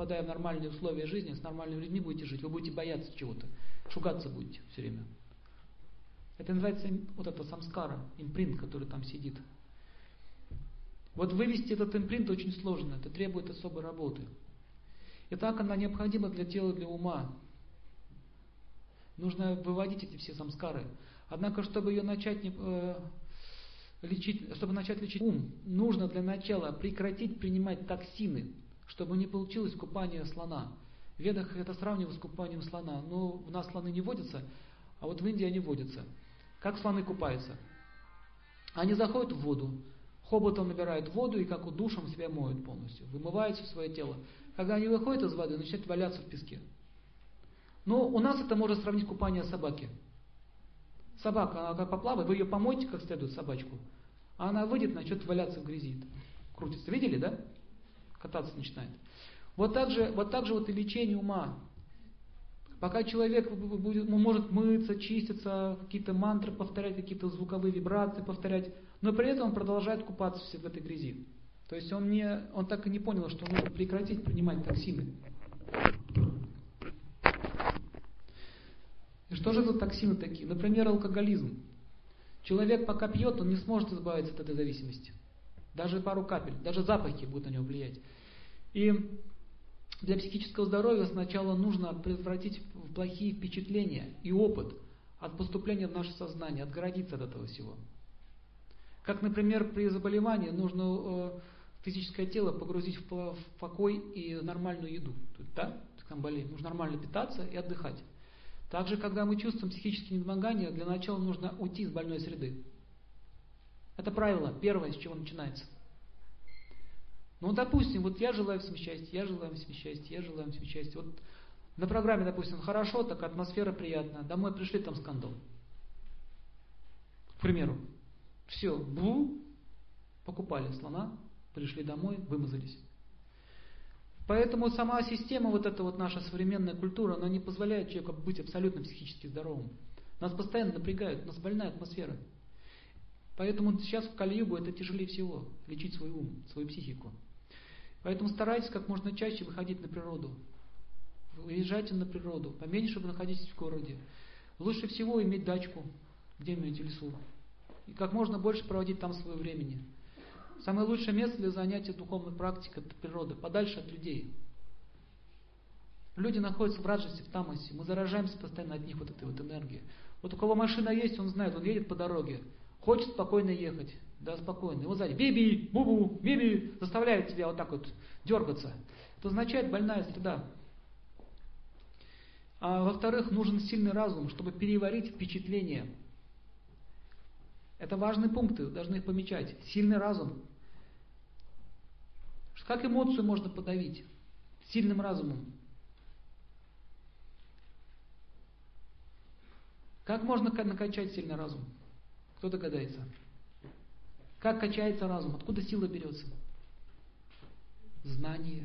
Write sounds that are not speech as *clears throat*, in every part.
попадая в нормальные условия жизни, с нормальными людьми будете жить, вы будете бояться чего-то, шугаться будете все время. Это называется вот это самскара, импринт, который там сидит. Вот вывести этот импринт очень сложно, это требует особой работы. И так она необходима для тела, для ума. Нужно выводить эти все самскары. Однако, чтобы ее начать э, лечить, чтобы начать лечить ум, нужно для начала прекратить принимать токсины, чтобы не получилось купание слона. В ведах это сравнивают с купанием слона. Но у нас слоны не водятся, а вот в Индии они водятся. Как слоны купаются? Они заходят в воду, хоботом набирают воду и как у душем себя моют полностью, вымывают все свое тело. Когда они выходят из воды, начинают валяться в песке. Но у нас это можно сравнить купание собаки. Собака, она как поплавает, вы ее помойте как следует, собачку, а она выйдет, начнет валяться в грязи. Крутится. Видели, да? Кататься начинает. Вот так же вот, так же вот и лечение ума. Пока человек будет, может мыться, чиститься, какие-то мантры повторять, какие-то звуковые вибрации повторять, но при этом он продолжает купаться в этой грязи. То есть он, не, он так и не понял, что нужно прекратить принимать токсины. И что же за токсины такие? Например, алкоголизм. Человек пока пьет, он не сможет избавиться от этой зависимости. Даже пару капель, даже запахи будут на него влиять. И для психического здоровья сначала нужно превратить в плохие впечатления и опыт от поступления в наше сознание, отгородиться от этого всего. Как, например, при заболевании нужно э, физическое тело погрузить в покой и нормальную еду. Да? Там болеет. Нужно нормально питаться и отдыхать. Также, когда мы чувствуем психические недомогания, для начала нужно уйти из больной среды. Это правило, первое, с чего начинается. Ну, допустим, вот я желаю всем счастья, я желаю всем счастья, я желаю всем счастья. Вот на программе, допустим, хорошо, так атмосфера приятная, домой пришли, там скандал. К примеру. Все, бу, покупали слона, пришли домой, вымазались. Поэтому сама система, вот эта вот наша современная культура, она не позволяет человеку быть абсолютно психически здоровым. Нас постоянно напрягают, у нас больная атмосфера. Поэтому сейчас в Кальюгу это тяжелее всего, лечить свой ум, свою психику. Поэтому старайтесь как можно чаще выходить на природу. Выезжайте на природу, поменьше вы находитесь в городе. Лучше всего иметь дачку где-нибудь в лесу. И как можно больше проводить там свое времени. Самое лучшее место для занятия духовной практикой – это природа, подальше от людей. Люди находятся в раджасе, в тамасе. Мы заражаемся постоянно от них вот этой вот энергией. Вот у кого машина есть, он знает, он едет по дороге. Хочет спокойно ехать. Да, спокойно. Его сзади биби, бубу, биби, заставляет тебя вот так вот дергаться. Это означает больная среда. А во-вторых, нужен сильный разум, чтобы переварить впечатление. Это важные пункты, должны их помечать. Сильный разум. Как эмоцию можно подавить? Сильным разумом. Как можно накачать сильный разум? Кто догадается? Как качается разум? Откуда сила берется? Знание.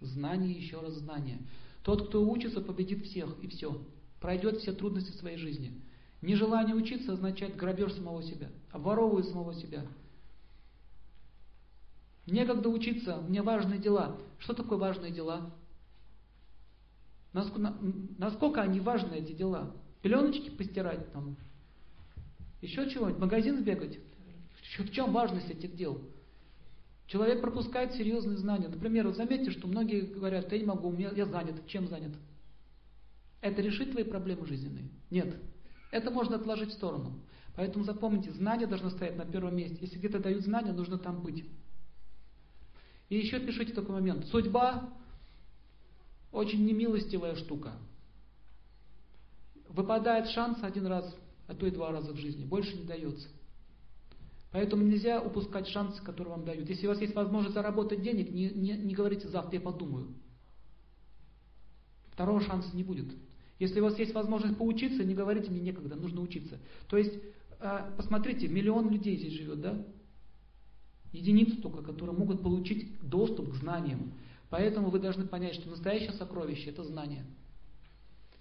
Знание, еще раз знание. Тот, кто учится, победит всех, и все. Пройдет все трудности своей жизни. Нежелание учиться означает грабеж самого себя, обворовывает самого себя. Некогда учиться, мне важные дела. Что такое важные дела? Насколько, насколько они важны, эти дела? Пеленочки постирать, там, еще чего-нибудь, магазин сбегать? В чем важность этих дел? Человек пропускает серьезные знания. Например, вот заметьте, что многие говорят, я не могу, я занят. Чем занят? Это решит твои проблемы жизненные? Нет. Это можно отложить в сторону. Поэтому запомните, знания должны стоять на первом месте. Если где-то дают знания, нужно там быть. И еще пишите такой момент. Судьба очень немилостивая штука. Выпадает шанс один раз, а то и два раза в жизни. Больше не дается. Поэтому нельзя упускать шансы, которые вам дают. Если у вас есть возможность заработать денег, не, не, не говорите завтра я подумаю. Второго шанса не будет. Если у вас есть возможность поучиться, не говорите мне некогда, нужно учиться. То есть, а, посмотрите, миллион людей здесь живет, да? Единицы только, которые могут получить доступ к знаниям. Поэтому вы должны понять, что настоящее сокровище – это знание.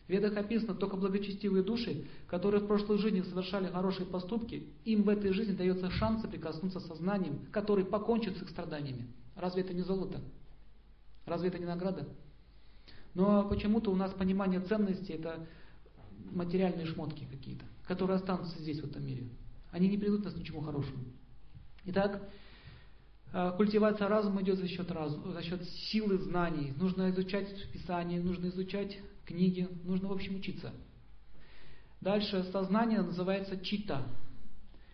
В ведах описано только благочестивые души, которые в прошлой жизни совершали хорошие поступки, им в этой жизни дается шанс соприкоснуться со знанием, который покончит с их страданиями. Разве это не золото? Разве это не награда? Но почему-то у нас понимание ценности это материальные шмотки какие-то, которые останутся здесь, в этом мире. Они не придут нас к ничему хорошему. Итак, э, культивация разума идет за счет, разума, за счет силы знаний. Нужно изучать Писание, нужно изучать книги, нужно, в общем, учиться. Дальше сознание называется чита.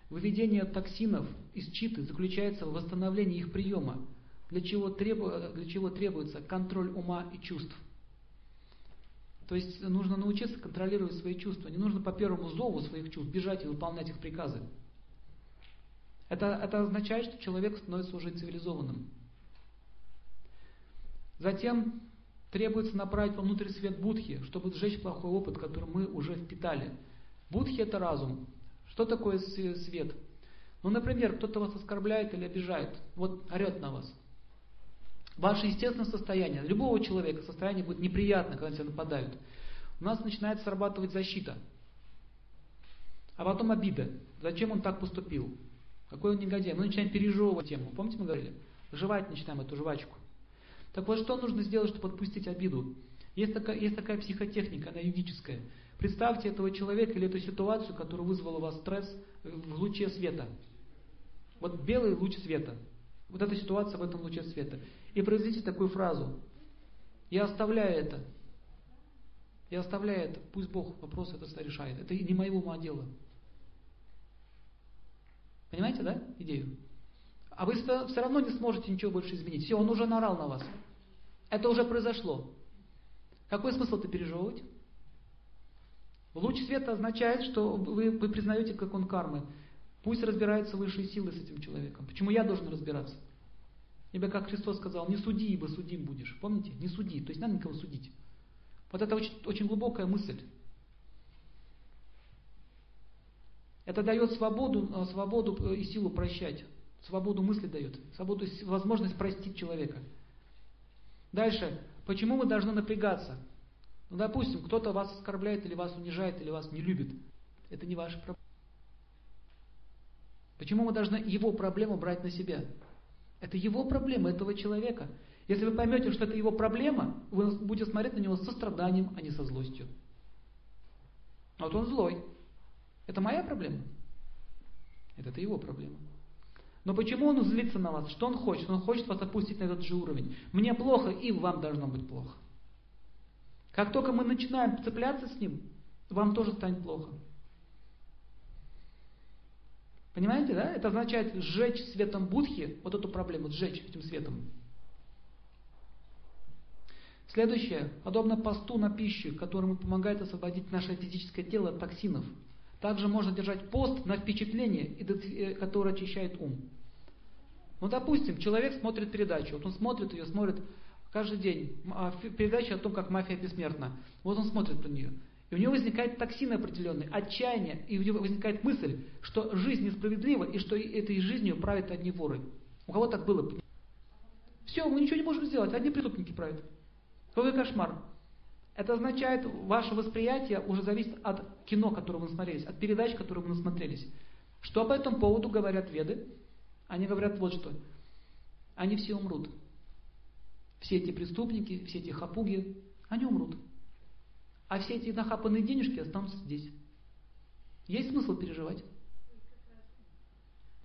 Выведение токсинов из читы заключается в восстановлении их приема, для чего, требу, для чего требуется контроль ума и чувств. То есть нужно научиться контролировать свои чувства. Не нужно по первому зову своих чувств бежать и выполнять их приказы. Это, это означает, что человек становится уже цивилизованным. Затем требуется направить внутрь свет Будхи, чтобы сжечь плохой опыт, который мы уже впитали. Будхи это разум. Что такое свет? Ну, например, кто-то вас оскорбляет или обижает, вот орет на вас. Ваше естественное состояние, любого человека состояние будет неприятно, когда на тебя нападают. У нас начинает срабатывать защита. А потом обида. Зачем он так поступил? Какой он негодяй. Мы начинаем пережевывать тему. Помните, мы говорили? Жевать начинаем эту жвачку. Так вот, что нужно сделать, чтобы отпустить обиду? Есть такая, есть такая психотехника, она юридическая. Представьте этого человека или эту ситуацию, которая вызвала у вас стресс в луче света. Вот белый луч света. Вот эта ситуация в этом луче света. И произведите такую фразу. Я оставляю это. Я оставляю это. Пусть Бог вопрос это решает. Это не моего ума дело. Понимаете, да, идею? А вы все равно не сможете ничего больше изменить. Все, он уже нарал на вас. Это уже произошло. Какой смысл это пережевывать? Луч света означает, что вы, вы признаете, как он кармы. Пусть разбираются высшие силы с этим человеком. Почему я должен разбираться? Ибо, как Христос сказал, не суди, ибо судим будешь. Помните? Не суди. То есть надо никого судить. Вот это очень, очень глубокая мысль. Это дает свободу, э, свободу э, и силу прощать. Свободу мысли дает. Свободу, возможность простить человека. Дальше. Почему мы должны напрягаться? Ну, допустим, кто-то вас оскорбляет, или вас унижает, или вас не любит. Это не ваша проблема. Почему мы должны его проблему брать на себя? Это его проблема, этого человека. Если вы поймете, что это его проблема, вы будете смотреть на него со страданием, а не со злостью. Вот он злой. Это моя проблема? Это, его проблема. Но почему он злится на вас? Что он хочет? Он хочет вас опустить на этот же уровень. Мне плохо, и вам должно быть плохо. Как только мы начинаем цепляться с ним, вам тоже станет плохо. Понимаете, да? Это означает сжечь светом Будхи вот эту проблему, сжечь этим светом. Следующее. Подобно посту на пищу, которому помогает освободить наше физическое тело от токсинов. Также можно держать пост на впечатление, э, которое очищает ум. Ну, допустим, человек смотрит передачу, вот он смотрит ее, смотрит каждый день, а, передача о том, как мафия бессмертна. Вот он смотрит про нее. И у него возникает токсин определенный, отчаяние, и у него возникает мысль, что жизнь несправедлива, и что этой жизнью правят одни воры. У кого так было? Все, мы ничего не можем сделать, одни преступники правят. Какой кошмар. Это означает, ваше восприятие уже зависит от кино, которое вы насмотрелись, от передач, которые вы насмотрелись. Что по этому поводу говорят веды? Они говорят вот что. Они все умрут. Все эти преступники, все эти хапуги, они умрут. А все эти нахапанные денежки останутся здесь. Есть смысл переживать?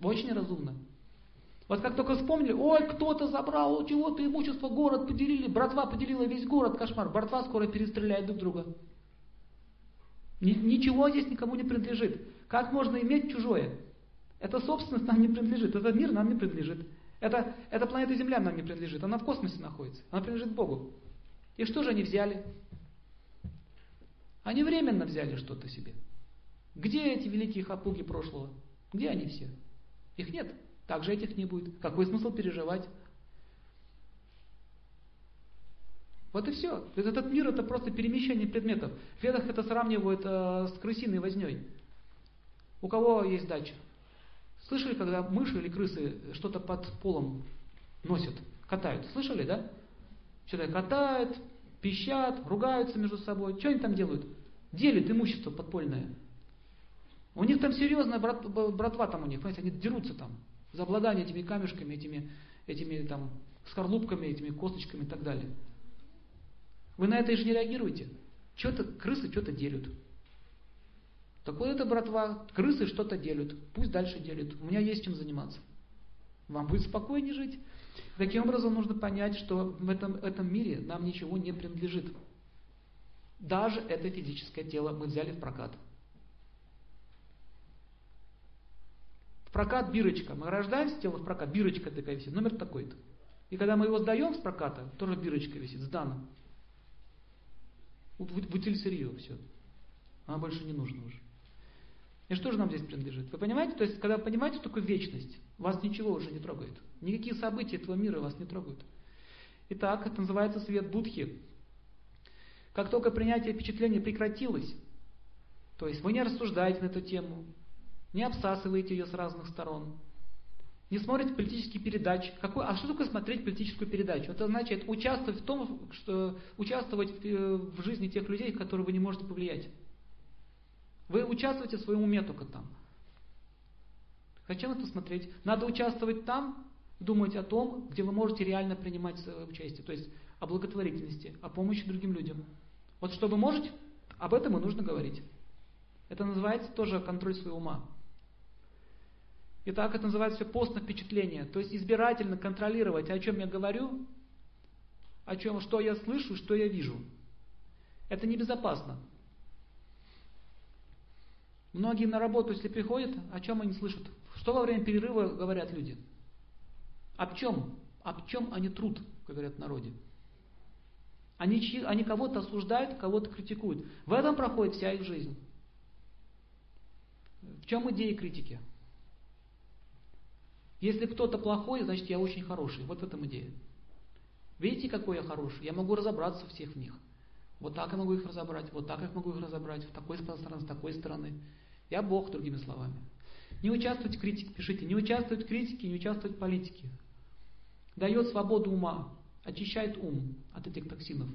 Очень разумно. Вот как только вспомнили, ой, кто-то забрал чего-то имущество, город поделили, братва поделила весь город, кошмар, братва скоро перестреляет друг друга. Ничего здесь никому не принадлежит. Как можно иметь чужое? Эта собственность нам не принадлежит, этот мир нам не принадлежит. Это, эта планета Земля нам не принадлежит, она в космосе находится, она принадлежит Богу. И что же они взяли? Они временно взяли что-то себе. Где эти великие хапуги прошлого? Где они все? Их нет. Также этих не будет. Какой смысл переживать? Вот и все. Этот мир это просто перемещение предметов. В ведах это сравнивают э, с крысиной возней. У кого есть дача? Слышали, когда мыши или крысы что-то под полом носят, катают? Слышали, да? Что-то катают, пищат, ругаются между собой. Что они там делают? Делят имущество подпольное. У них там серьезная брат, братва там у них, понимаете, они дерутся там за обладание этими камешками, этими, этими там скорлупками, этими косточками и так далее. Вы на это же не реагируете. Что-то крысы что-то делят. Так вот это, братва, крысы что-то делят. Пусть дальше делят. У меня есть чем заниматься. Вам будет спокойнее жить. Таким образом, нужно понять, что в этом, этом мире нам ничего не принадлежит. Даже это физическое тело мы взяли в прокат. В прокат бирочка. Мы рождаемся, тело в прокат, бирочка такая висит, номер такой-то. И когда мы его сдаем с проката, тоже бирочка висит, сдано. В, в, в утиль сырье все. Она больше не нужна уже. И что же нам здесь принадлежит? Вы понимаете? То есть, когда вы понимаете, что такое вечность, вас ничего уже не трогает. Никакие события этого мира вас не трогают. Итак, это называется свет Будхи. Как только принятие впечатления прекратилось, то есть вы не рассуждаете на эту тему, не обсасываете ее с разных сторон, не смотрите политические передачи. Какой, а что такое смотреть политическую передачу? Это значит участвовать в том, что участвовать э, в жизни тех людей, которые вы не можете повлиять. Вы участвуете в своем уме только там. Зачем это смотреть? Надо участвовать там, думать о том, где вы можете реально принимать участие. То есть о благотворительности, о помощи другим людям. Вот что вы можете, об этом и нужно говорить. Это называется тоже контроль своего ума. Итак, это называется все постное впечатление. То есть избирательно контролировать, о чем я говорю, о чем, что я слышу, что я вижу. Это небезопасно. Многие на работу, если приходят, о чем они слышат? Что во время перерыва говорят люди? Об чем? Об чем они труд, говорят в народе. Они, они кого-то осуждают, кого-то критикуют. В этом проходит вся их жизнь. В чем идея критики? Если кто-то плохой, значит я очень хороший. Вот в этом идея. Видите, какой я хороший? Я могу разобраться всех в них. Вот так я могу их разобрать, вот так я могу их разобрать, в такой стороны, с такой стороны. Я Бог, другими словами. Не участвовать в критике, пишите, не участвовать в критике, не участвовать в политике. Дает свободу ума, очищает ум от этих токсинов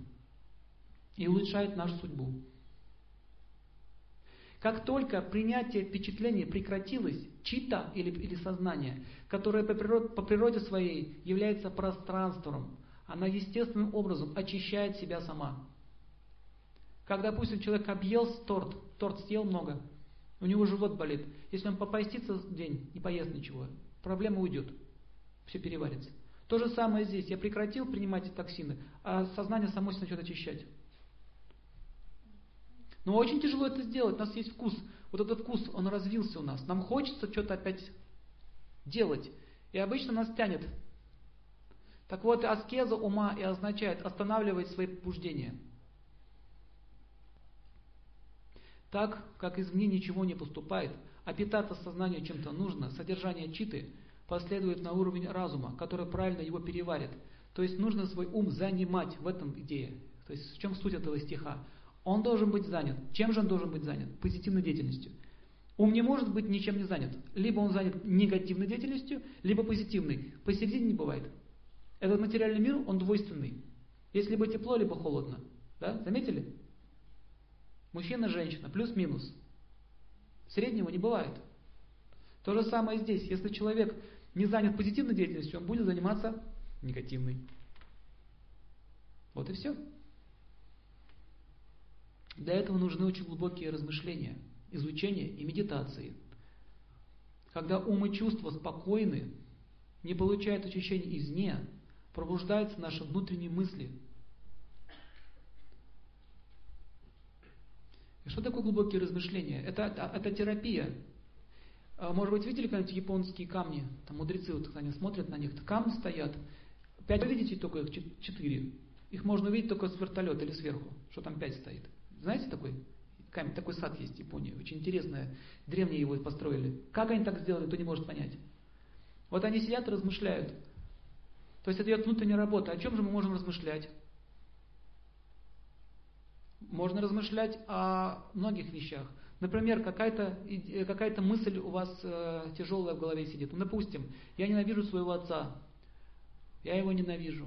и улучшает нашу судьбу. Как только принятие впечатлений прекратилось, чита или, или сознание, которое по природе, по природе своей является пространством, она естественным образом очищает себя сама. Как, допустим, человек объел торт, торт съел много, у него живот болит. Если он попастится день, не поест ничего, проблема уйдет. Все переварится. То же самое здесь. Я прекратил принимать токсины, а сознание само себя начнет очищать. Но очень тяжело это сделать. У нас есть вкус. Вот этот вкус, он развился у нас. Нам хочется что-то опять делать. И обычно нас тянет. Так вот, аскеза ума и означает останавливать свои побуждения. Так как извне ничего не поступает, а питаться сознанию чем-то нужно, содержание читы последует на уровень разума, который правильно его переварит. То есть нужно свой ум занимать в этом идее. То есть в чем суть этого стиха? Он должен быть занят. Чем же он должен быть занят? Позитивной деятельностью. Ум не может быть ничем не занят. Либо он занят негативной деятельностью, либо позитивной. Посередине не бывает. Этот материальный мир, он двойственный. Есть либо тепло, либо холодно. Да? Заметили? Мужчина, женщина, плюс-минус. Среднего не бывает. То же самое здесь. Если человек не занят позитивной деятельностью, он будет заниматься негативной. Вот и все. Для этого нужны очень глубокие размышления, изучение и медитации. Когда ум и чувства спокойны, не получают очищения извне, пробуждаются наши внутренние мысли – Что такое глубокие размышления? Это, это, это терапия. А, может быть, видели когда-нибудь японские камни? Там мудрецы, вот, они смотрят на них, камни стоят. Пять вы видите только их четыре. Их можно увидеть только с вертолета или сверху, что там пять стоит. Знаете такой камень? Такой сад есть в Японии. Очень интересное. Древние его построили. Как они так сделали, кто не может понять. Вот они сидят и размышляют. То есть это идет внутренняя работа. О чем же мы можем размышлять? Можно размышлять о многих вещах. Например, какая-то какая мысль у вас э, тяжелая в голове сидит. Ну, допустим, я ненавижу своего отца. Я его ненавижу.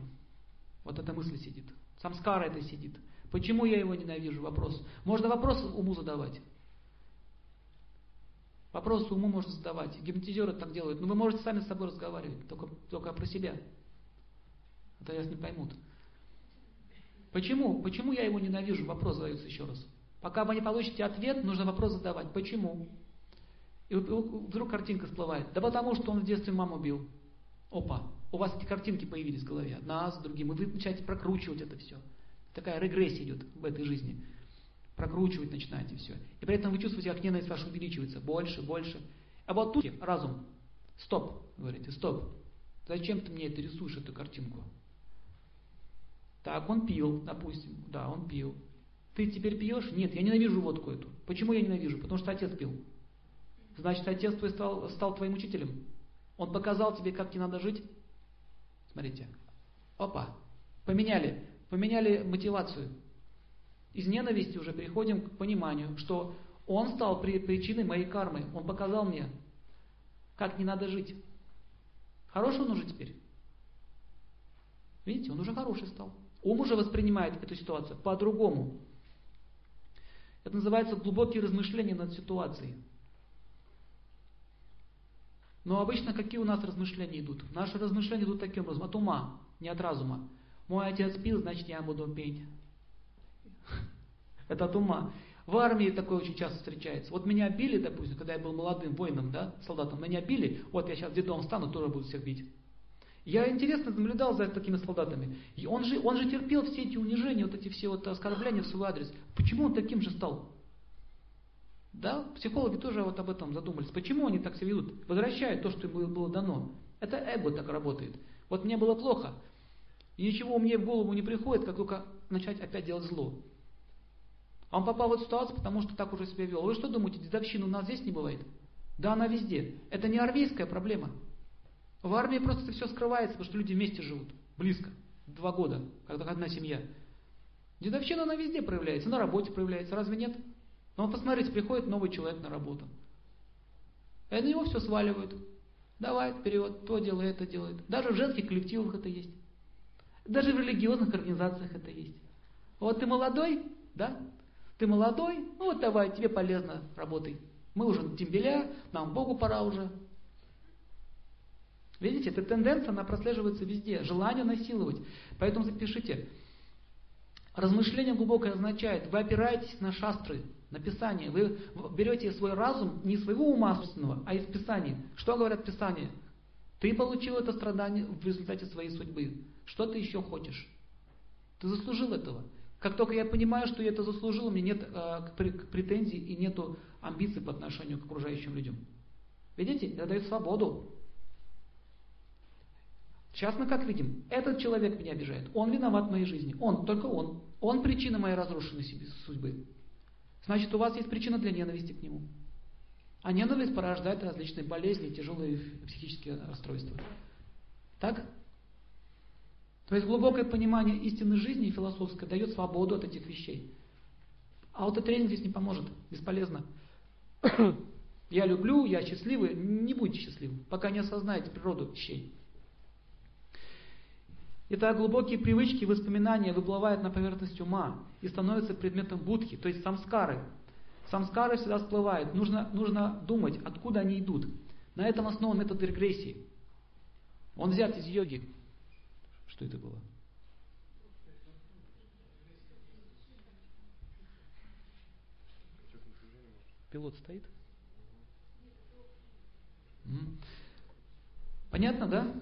Вот эта мысль сидит. Самскара это сидит. Почему я его ненавижу? Вопрос. Можно вопрос уму задавать. Вопросы уму можно задавать. Гипнотизеры так делают. Но вы можете сами с собой разговаривать, только, только про себя. А то нас не поймут. Почему? Почему я его ненавижу? Вопрос задается еще раз. Пока вы не получите ответ, нужно вопрос задавать. Почему? И вдруг картинка всплывает. Да потому что он в детстве маму бил. Опа, у вас эти картинки появились в голове, одна с другим, и вы начинаете прокручивать это все. Такая регрессия идет в этой жизни. Прокручивать начинаете все. И при этом вы чувствуете, как ненависть ваша увеличивается. Больше, больше. А вот тут разум. Стоп, говорите, стоп. Зачем ты мне это рисуешь, эту картинку? Так, он пил, допустим. Да, он пил. Ты теперь пьешь? Нет, я ненавижу водку эту. Почему я ненавижу? Потому что отец пил. Значит, отец твой стал, стал твоим учителем. Он показал тебе, как тебе надо жить. Смотрите. Опа. Поменяли. Поменяли мотивацию. Из ненависти уже переходим к пониманию, что он стал причиной моей кармы. Он показал мне, как не надо жить. Хороший он уже теперь. Видите, он уже хороший стал. Ум уже воспринимает эту ситуацию по-другому. Это называется глубокие размышления над ситуацией. Но обычно какие у нас размышления идут? Наши размышления идут таким образом, от ума, не от разума. Мой отец пил, значит я буду пить. *laughs* Это от ума. В армии такое очень часто встречается. Вот меня били, допустим, когда я был молодым воином, да, солдатом, меня били, вот я сейчас дедом стану, тоже буду всех бить. Я интересно наблюдал за такими солдатами. И он же, он же терпел все эти унижения, вот эти все вот оскорбления в свой адрес. Почему он таким же стал? Да, психологи тоже вот об этом задумались. Почему они так себя ведут? Возвращают то, что им было дано. Это эго так работает. Вот мне было плохо, и ничего мне в голову не приходит, как только начать опять делать зло. А он попал в эту ситуацию, потому что так уже себя вел. Вы что думаете, дедовщина у нас здесь не бывает? Да, она везде. Это не армейская проблема. В армии просто все скрывается, потому что люди вместе живут, близко, два года, когда одна семья. Дедовщина, она везде проявляется, на работе проявляется, разве нет? Но посмотрите, приходит новый человек на работу. И на него все сваливают. Давай, вперед, то делай, это делает. Даже в женских коллективах это есть. Даже в религиозных организациях это есть. Вот ты молодой, да? Ты молодой, ну вот давай, тебе полезно, работай. Мы уже дембеля, нам Богу пора уже. Видите, эта тенденция, она прослеживается везде. Желание насиловать. Поэтому запишите. Размышление глубокое означает, вы опираетесь на шастры, на Писание. Вы берете свой разум не своего ума собственного, а из Писания. Что говорят Писания? Ты получил это страдание в результате своей судьбы. Что ты еще хочешь? Ты заслужил этого. Как только я понимаю, что я это заслужил, у меня нет э, претензий и нет амбиций по отношению к окружающим людям. Видите, это дает свободу. Сейчас мы как видим, этот человек меня обижает, он виноват в моей жизни, он, только он. Он причина моей разрушенной судьбы. Значит, у вас есть причина для ненависти к нему. А ненависть порождает различные болезни, тяжелые психические расстройства. Так? То есть глубокое понимание истины жизни и философское дает свободу от этих вещей. А вот здесь не поможет, бесполезно. *clears throat* Я люблю, я счастливый, не будьте счастливым, пока не осознаете природу вещей. Итак, глубокие привычки и воспоминания выплывают на поверхность ума и становятся предметом будхи, то есть самскары. Самскары всегда всплывают. Нужно, нужно думать, откуда они идут. На этом основан метод регрессии. Он взят из йоги. Что это было? Пилот стоит? Понятно, да?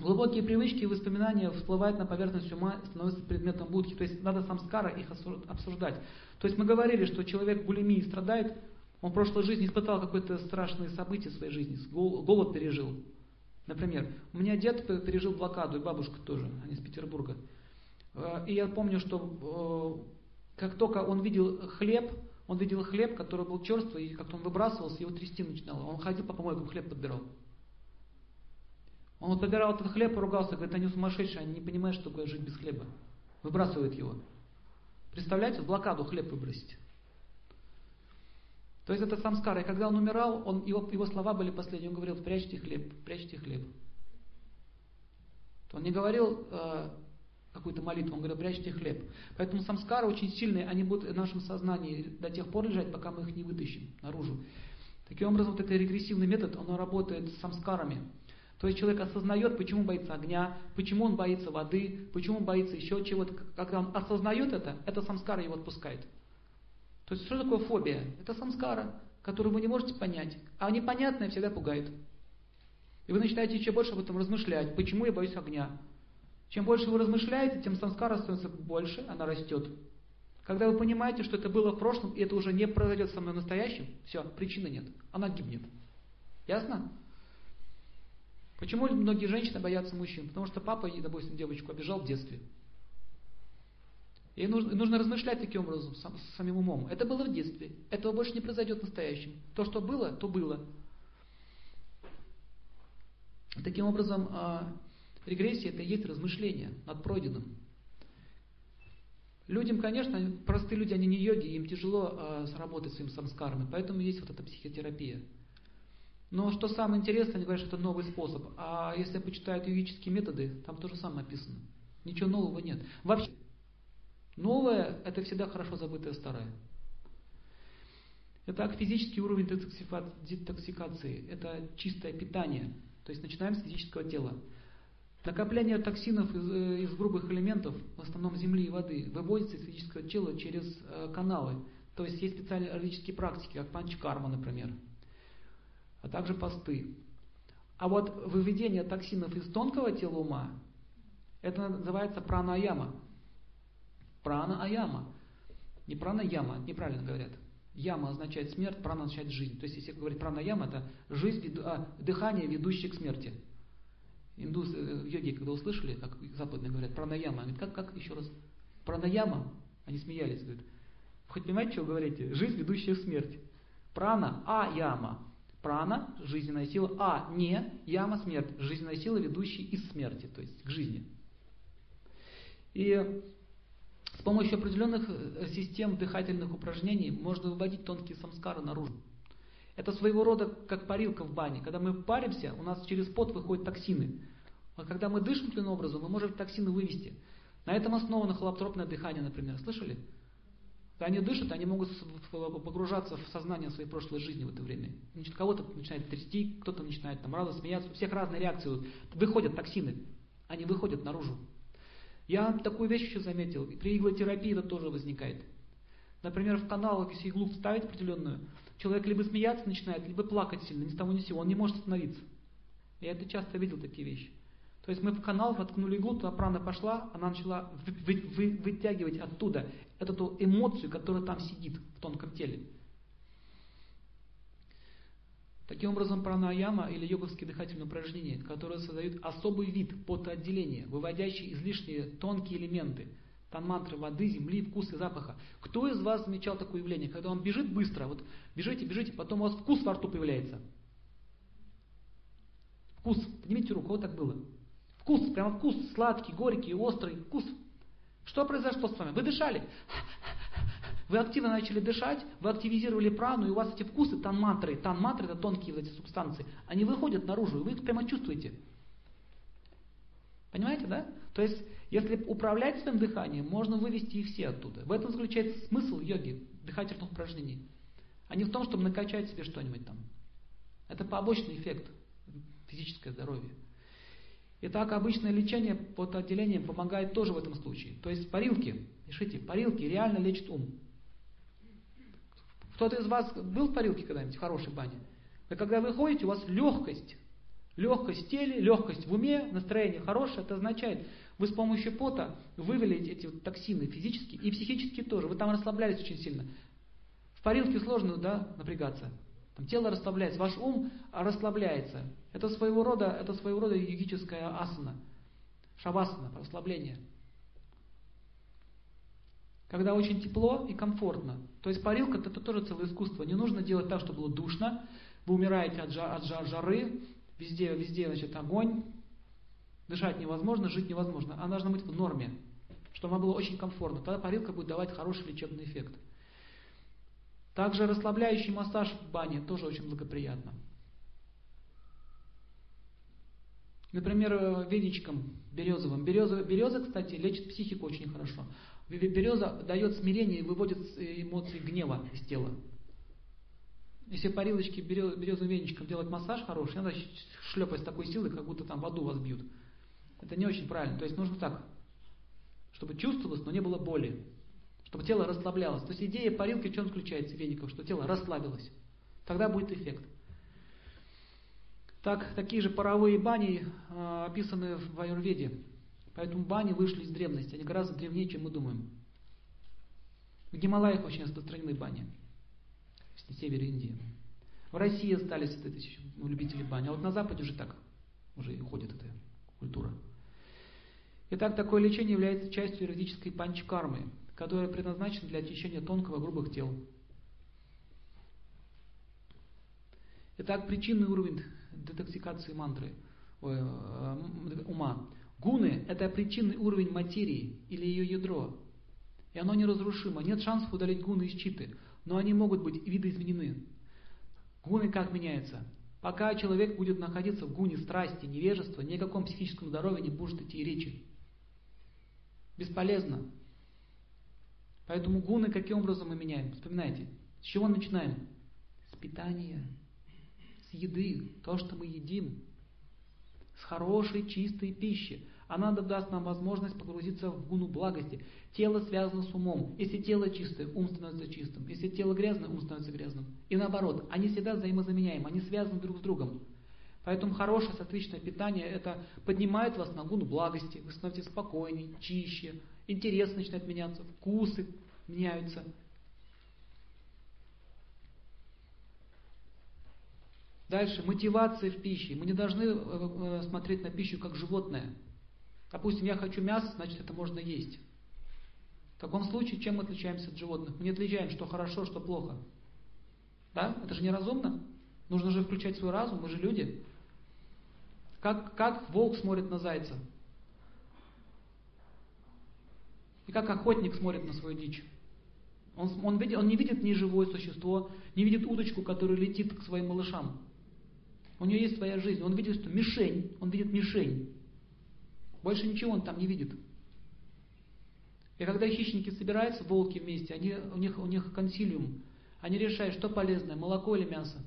Глубокие привычки и воспоминания всплывают на поверхность ума становятся предметом будхи. То есть надо самскара их обсуждать. То есть мы говорили, что человек булимии страдает, он в прошлой жизни испытал какое-то страшное событие в своей жизни, голод пережил. Например, у меня дед пережил блокаду, и бабушка тоже, они из Петербурга. Э, и я помню, что э, как только он видел хлеб, он видел хлеб, который был черствый, и как-то он выбрасывался, его трясти начинало. Он ходил по помойкам, хлеб подбирал. Он вот подбирал этот хлеб, поругался, говорит, они сумасшедшие, они не понимают, что такое жить без хлеба. Выбрасывают его. Представляете, в блокаду хлеб выбросить. То есть это самскар. И когда он умирал, он, его, его слова были последние. Он говорил, прячьте хлеб, прячьте хлеб. Он не говорил э, какую-то молитву, он говорил, прячьте хлеб. Поэтому самскары очень сильные, они будут в нашем сознании до тех пор лежать, пока мы их не вытащим наружу. Таким образом, вот этот регрессивный метод, он работает с самскарами. То есть человек осознает, почему боится огня, почему он боится воды, почему он боится еще чего-то. Когда он осознает это, это самскара его отпускает. То есть что такое фобия? Это самскара, которую вы не можете понять. А непонятное всегда пугает. И вы начинаете еще больше об этом размышлять. Почему я боюсь огня? Чем больше вы размышляете, тем самскара становится больше, она растет. Когда вы понимаете, что это было в прошлом, и это уже не произойдет со мной в настоящем, все, причины нет. Она гибнет. Ясно? Почему многие женщины боятся мужчин? Потому что папа, допустим, девочку обижал в детстве. И нужно, нужно размышлять таким образом, сам, самим умом. Это было в детстве. Этого больше не произойдет в настоящем. То, что было, то было. Таким образом, а, регрессия это и есть размышление над пройденным. Людям, конечно, простые люди, они не йоги, им тяжело э, сработать своим самскарами, поэтому есть вот эта психотерапия. Но что самое интересное, они говорят, что это новый способ. А если почитают йогические методы, там то же самое написано. Ничего нового нет. Вообще, новое – это всегда хорошо забытое старое. Итак, физический уровень детоксикации – это чистое питание. То есть начинаем с физического тела. Накопление токсинов из, э, из грубых элементов, в основном земли и воды, выводится из физического тела через э, каналы. То есть есть специальные аргические практики, как панчкарма, например, а также посты. А вот выведение токсинов из тонкого тела ума, это называется пранаяма. Прана-аяма. Не прана-яма, неправильно говорят. Яма означает смерть, прана означает жизнь. То есть, если говорить прана-яма, это жизнь, а, дыхание, ведущее к смерти. Индусы, э, йоги, когда услышали, как западные говорят, пранаяма, они говорят, как, как еще раз? Пранаяма? Они смеялись, говорят. Хоть понимаете, что вы говорите? Жизнь, ведущая в смерть. Прана, а яма. Прана, жизненная сила, а не, яма, смерть. Жизненная сила, ведущая из смерти, то есть к жизни. И с помощью определенных э, систем дыхательных упражнений можно выводить тонкие самскары наружу. Это своего рода как парилка в бане. Когда мы паримся, у нас через пот выходят токсины. А когда мы дышим таким образом, мы можем токсины вывести. На этом основано холоптропное дыхание, например. Слышали? Они дышат, они могут погружаться в сознание своей прошлой жизни в это время. Значит, кого-то начинает трясти, кто-то начинает там радостно смеяться. У всех разные реакции. Выходят токсины. Они выходят наружу. Я такую вещь еще заметил. При иглотерапии это тоже возникает. Например, в канал, если иглу вставить определенную, человек либо смеяться начинает, либо плакать сильно, ни с того ни с сего, он не может остановиться. Я это часто видел, такие вещи. То есть мы в канал воткнули иглу, туда прана пошла, она начала вы, вы, вы, вытягивать оттуда эту эмоцию, которая там сидит в тонком теле. Таким образом, пранаяма или йоговские дыхательные упражнения, которые создают особый вид потоотделения, выводящий излишние тонкие элементы – танмантры воды, земли, вкуса и запаха. Кто из вас замечал такое явление, когда он бежит быстро, вот бежите, бежите, потом у вас вкус во рту появляется? Вкус, поднимите руку, вот так было. Вкус, прямо вкус, сладкий, горький, острый, вкус. Что произошло с вами? Вы дышали. Вы активно начали дышать, вы активизировали прану, и у вас эти вкусы, танмантры, танмантры это тонкие эти субстанции, они выходят наружу, и вы их прямо чувствуете. Понимаете, да? То есть если управлять своим дыханием, можно вывести их все оттуда. В этом заключается смысл йоги, дыхательных упражнений. А не в том, чтобы накачать себе что-нибудь там. Это побочный эффект, физическое здоровье. Итак, обычное лечение под отделением помогает тоже в этом случае. То есть парилки, пишите, парилки реально лечат ум. Кто-то из вас был в парилке когда-нибудь, в хорошей бане? И когда вы ходите, у вас легкость. Легкость в теле, легкость в уме, настроение хорошее. Это означает, вы с помощью пота вывели эти вот токсины физически и психически тоже. Вы там расслаблялись очень сильно. В парилке сложно да, напрягаться. Там тело расслабляется, ваш ум расслабляется. Это своего рода, это своего рода йогическая асана. Шавасана, расслабление. Когда очень тепло и комфортно. То есть парилка это тоже целое искусство. Не нужно делать так, чтобы было душно. Вы умираете от, жар, от жар, жары. Везде, везде значит, огонь, Дышать невозможно, жить невозможно. Она должна быть в норме, чтобы она была очень комфортна. Тогда парилка будет давать хороший лечебный эффект. Также расслабляющий массаж в бане тоже очень благоприятно. Например, веничком березовым. Береза, береза, кстати, лечит психику очень хорошо. Береза дает смирение и выводит эмоции гнева из тела. Если парилочки березовым веничком делать массаж хороший, надо шлепать с такой силой, как будто там воду вас бьют. Это не очень правильно. То есть нужно так, чтобы чувствовалось, но не было боли. Чтобы тело расслаблялось. То есть идея парилки в чем заключается, веников, что тело расслабилось. Тогда будет эффект. Так, такие же паровые бани э, описаны в Аюрведе. Поэтому бани вышли из древности. Они гораздо древнее, чем мы думаем. В Гималаях очень распространены бани. На севере Индии. В России остались это, любители бани. А вот на Западе уже так уже уходит эта культура. Итак, такое лечение является частью юридической панчкармы, которая предназначена для очищения тонкого и грубых тел. Итак, причинный уровень детоксикации мантры, ой, э, ума. Гуны – это причинный уровень материи или ее ядро. И оно неразрушимо. Нет шансов удалить гуны из читы, но они могут быть видоизменены. Гуны как меняются? Пока человек будет находиться в гуне страсти, невежества, ни о каком психическом здоровье не будет идти речи. Бесполезно. Поэтому гуны каким образом мы меняем? Вспоминайте. С чего начинаем? С питания, с еды, то, что мы едим, с хорошей, чистой пищи. Она даст нам возможность погрузиться в гуну благости. Тело связано с умом. Если тело чистое, ум становится чистым. Если тело грязное, ум становится грязным. И наоборот, они всегда взаимозаменяемы, они связаны друг с другом. Поэтому хорошее соответственное питание это поднимает вас на гуну благости, вы становитесь спокойнее, чище, интерес начинает меняться, вкусы меняются. Дальше, мотивация в пище. Мы не должны э, э, смотреть на пищу как животное. Допустим, я хочу мясо, значит это можно есть. В таком случае, чем мы отличаемся от животных? Мы не отличаем, что хорошо, что плохо. Да? Это же неразумно. Нужно же включать свой разум, мы же люди. Как, как волк смотрит на зайца? И как охотник смотрит на свою дичь? Он, он, видит, он не видит ни живое существо, не видит удочку, которая летит к своим малышам. У нее есть своя жизнь. Он видит, что мишень, он видит мишень. Больше ничего он там не видит. И когда хищники собираются, волки вместе, они, у, них, у них консилиум, они решают, что полезное, молоко или мясо.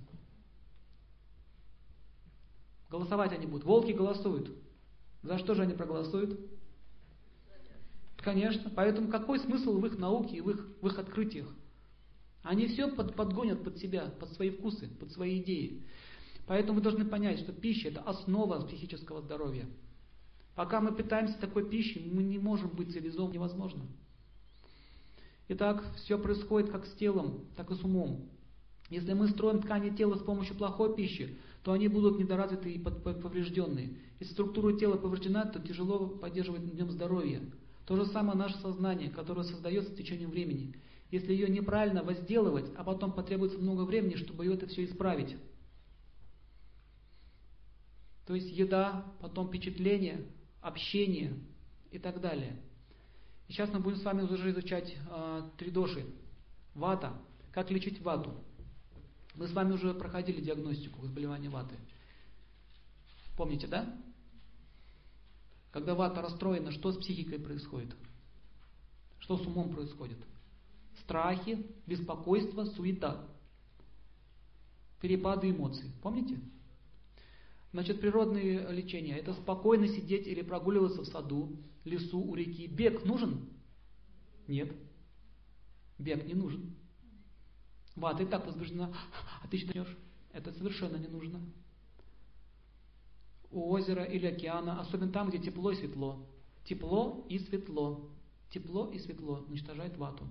Голосовать они будут. Волки голосуют. За что же они проголосуют? Конечно. Поэтому какой смысл в их науке и в их, в их открытиях? Они все под, подгонят под себя, под свои вкусы, под свои идеи. Поэтому вы должны понять, что пища это основа психического здоровья. Пока мы питаемся такой пищей, мы не можем быть цивилизованным, невозможно. Итак, все происходит как с телом, так и с умом. Если мы строим ткани тела с помощью плохой пищи, то они будут недоразвитые и поврежденные. Если структура тела повреждена, то тяжело поддерживать в нем здоровье. То же самое наше сознание, которое создается с течением времени. Если ее неправильно возделывать, а потом потребуется много времени, чтобы это все исправить. То есть еда, потом впечатление, общение и так далее. И сейчас мы будем с вами уже изучать э, три доши. Вата. Как лечить вату. Мы с вами уже проходили диагностику заболевания ваты. Помните, да? Когда вата расстроена, что с психикой происходит? Что с умом происходит? Страхи, беспокойство, суета. Перепады эмоций. Помните? Значит, природные лечения – это спокойно сидеть или прогуливаться в саду, лесу, у реки. Бег нужен? Нет. Бег не нужен. Ва, ты так возбуждена, а ты начнешь. Это совершенно не нужно. У озера или океана, особенно там, где тепло и светло. Тепло и светло. Тепло и светло уничтожает вату.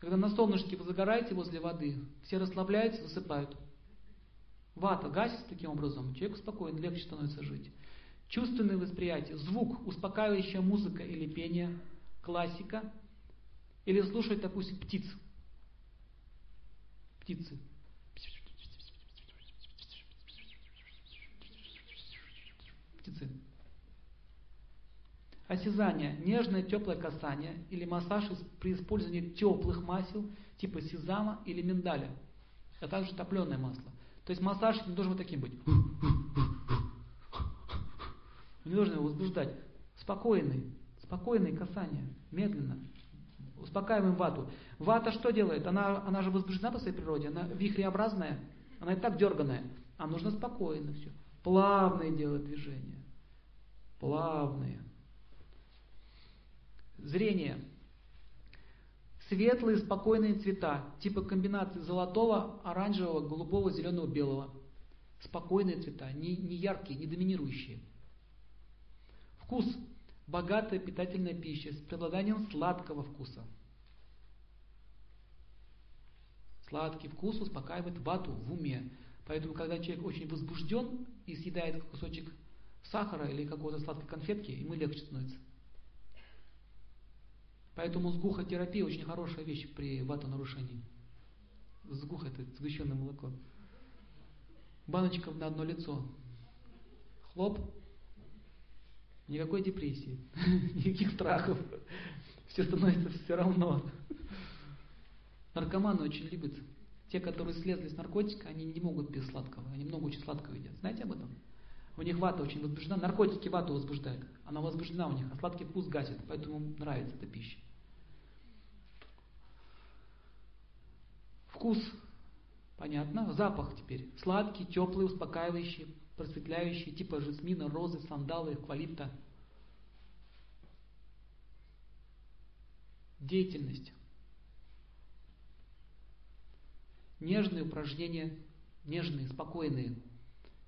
Когда на солнышке вы загораете возле воды, все расслабляются, засыпают. Вата гасится таким образом, человеку спокойно, легче становится жить. Чувственное восприятие, звук, успокаивающая музыка или пение, классика, или слушать, допустим, птиц. Птицы. Птицы. Осязание, нежное теплое касание или массаж при использовании теплых масел типа сезама или миндаля, а также топленое масло. То есть массаж не должен вот таким быть. Не должен его возбуждать. Спокойный, спокойное касание, медленно. Успокаиваем вату. Вата что делает? Она, она же возбуждена по своей природе, она вихреобразная, она и так дерганая. А нужно спокойно все. Плавные делать движения. Плавные. Зрение. Светлые, спокойные цвета, типа комбинации золотого, оранжевого, голубого, зеленого, белого. Спокойные цвета, не, не яркие, не доминирующие. Вкус. Богатая питательная пища с преобладанием сладкого вкуса. Сладкий вкус успокаивает вату в уме. Поэтому, когда человек очень возбужден и съедает кусочек сахара или какой-то сладкой конфетки, ему легче становится. Поэтому сгухотерапия очень хорошая вещь при ватонарушении. Сгух это сгущенное молоко. Баночка на одно лицо. Хлоп. Никакой депрессии. *laughs* Никаких страхов. Все становится все равно. Наркоманы очень любят. Те, которые слезли с наркотика, они не могут без сладкого. Они много очень сладкого едят. Знаете об этом? У них вата очень возбуждена. Наркотики вату возбуждают. Она возбуждена у них, а сладкий вкус гасит. Поэтому нравится эта пища. Вкус. Понятно. Запах теперь. Сладкий, теплый, успокаивающий, просветляющий, типа жасмина, розы, сандалы, эвкалипта. Деятельность. Нежные упражнения, нежные, спокойные.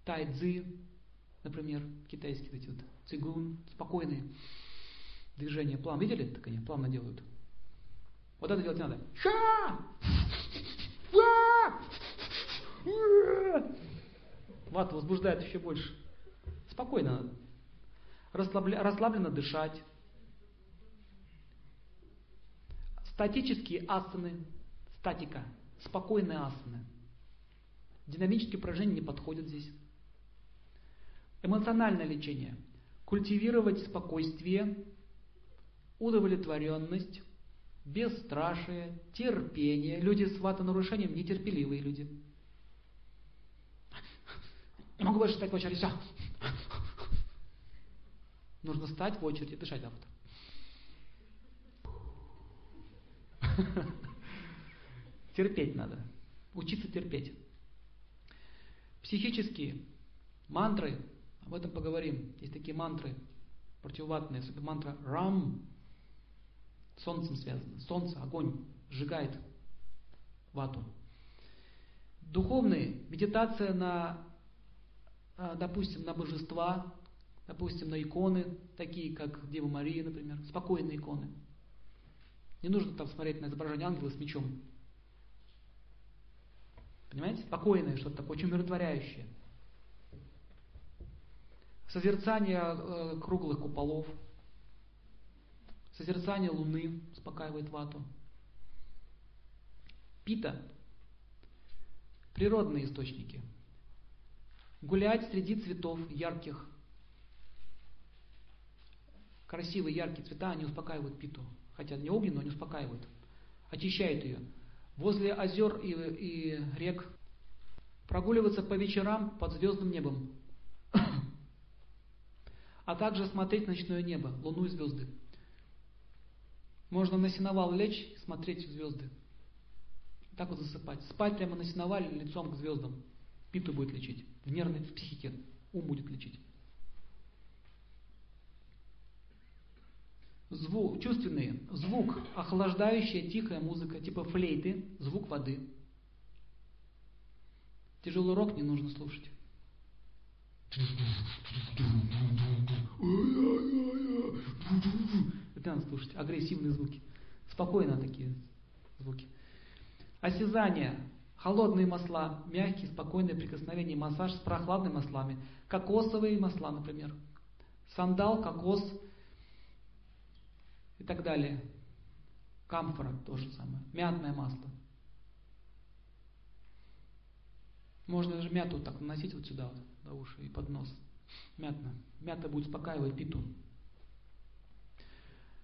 Тайцзы, например, китайские эти вот, цигун, спокойные движения, плавно. Видели, так они плавно делают. Вот это делать надо. Ша! Вата возбуждает еще больше. Спокойно надо. Расслабля, расслабленно дышать. Статические асаны. Статика. Спокойные асаны. Динамические упражнения не подходят здесь. Эмоциональное лечение. Культивировать спокойствие, удовлетворенность, бесстрашие, терпение. Люди с ватонарушением нетерпеливые люди. Не могу больше стать в очереди. Все. Нужно стать в очередь и дышать вот. Терпеть надо. Учиться терпеть. Психические мантры, об этом поговорим. Есть такие мантры противоватные, особенно мантра Рам, солнцем связано. Солнце, огонь, сжигает вату. Духовные, медитация на, а, допустим, на божества, допустим, на иконы, такие как Дева Мария, например, спокойные иконы. Не нужно там смотреть на изображение ангела с мечом. Понимаете? Спокойное что-то такое, очень умиротворяющее. Созерцание э, круглых куполов – Созерцание Луны успокаивает вату. Пита. Природные источники. Гулять среди цветов ярких. Красивые яркие цвета, они успокаивают питу. Хотя не огненную, они успокаивают. Очищают ее. Возле озер и, и рек прогуливаться по вечерам под звездным небом. А также смотреть ночное небо, луну и звезды. Можно на сеновал лечь и смотреть в звезды. Так вот засыпать. Спать прямо на сеновале лицом к звездам. Питу будет лечить. В нервной в психике. Ум будет лечить. Звук, чувственные. Звук. Охлаждающая тихая музыка, типа флейты. Звук воды. Тяжелый рок не нужно слушать. Это надо слушать. Агрессивные звуки. Спокойно такие звуки. Осязание. Холодные масла, мягкие, спокойные прикосновения, массаж с прохладными маслами. Кокосовые масла, например. Сандал, кокос и так далее. Камфора то же самое. Мятное масло. Можно даже мяту так наносить вот сюда, вот, до уши и под нос. Мятно. Мята будет успокаивать питу.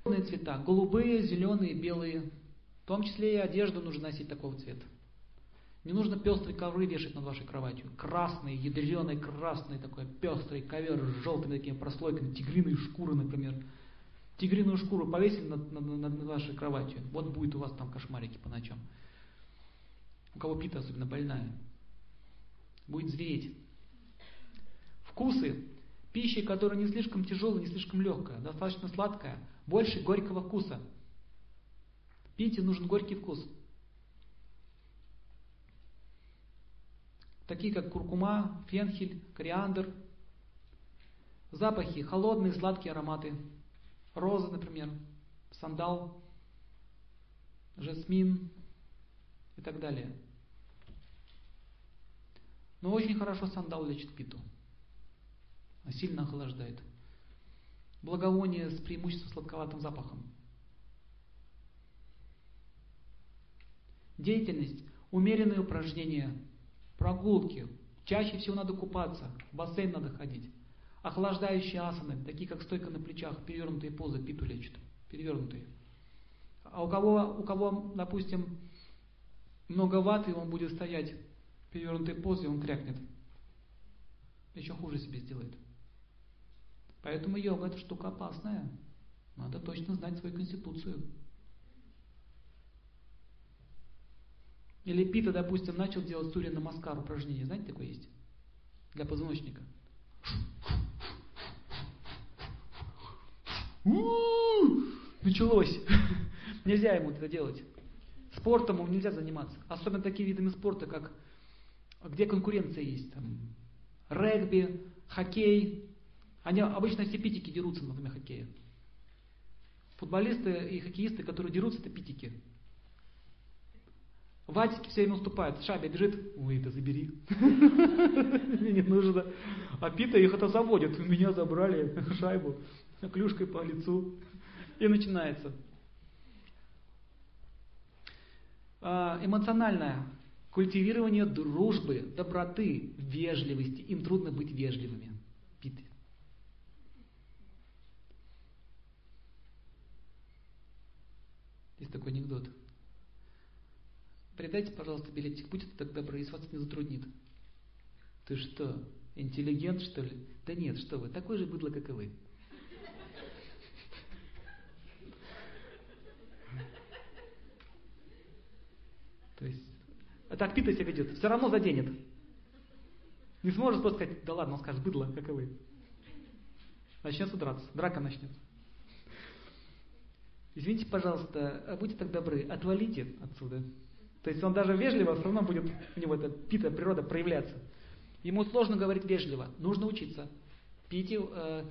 Цвета. Голубые, зеленые, белые. В том числе и одежду нужно носить такого цвета. Не нужно пестрые ковры вешать над вашей кроватью. Красный, ядреный красный такой пестрый ковер с желтыми такими прослойками, тигриные шкуры, например. Тигриную шкуру повесили над, над, над вашей кроватью. Вот будет у вас там кошмарики по ночам. У кого пита особенно больная. Будет звереть. Вкусы. Пища, которая не слишком тяжелая, не слишком легкая, достаточно сладкая, больше горького вкуса. Пите нужен горький вкус. Такие как куркума, фенхель, кориандр. Запахи, холодные, сладкие ароматы. Розы, например, сандал, жасмин и так далее. Но очень хорошо сандал лечит питу. Сильно охлаждает. Благовоние с преимуществом сладковатым запахом. Деятельность, умеренные упражнения, прогулки. Чаще всего надо купаться, в бассейн надо ходить. Охлаждающие асаны, такие как стойка на плечах, перевернутые позы, питу лечат. Перевернутые. А у кого, у кого, допустим, много ваты, он будет стоять в перевернутой позе, он крякнет. Еще хуже себе сделает. Поэтому йога это штука опасная. Надо точно знать свою конституцию. Или Пита, допустим, начал делать сурья намаскар упражнение. Знаете, такое есть? Для позвоночника. Началось. *laughs* Нельзя ему это делать. Спортом ему нельзя заниматься. Особенно такие видами спорта, как где конкуренция есть. Там, регби, хоккей. Они обычно все питики дерутся на хоккея. Футболисты и хоккеисты, которые дерутся, это питики. Ватики все время уступают. Шабя бежит, ой, это забери. *laughs* Мне не нужно. А Пита их это заводит. Меня забрали шайбу клюшкой по лицу. И начинается. А, эмоциональное культивирование дружбы, доброты, вежливости. Им трудно быть вежливыми. Питы. Есть такой анекдот. Передайте, пожалуйста, билетик, будьте так добры, если вас не затруднит. Ты что, интеллигент, что ли? Да нет, что вы, такой же быдло, как и вы. То есть, а так Пита себя ведет, все равно заденет. Не сможет просто сказать, да ладно, он скажет, быдло, как и вы. Начнется драться, драка начнется. Извините, пожалуйста, будьте так добры, отвалите отсюда. То есть он даже вежливо, все равно будет у него эта пита природа проявляться. Ему сложно говорить вежливо, нужно учиться. Пить, э,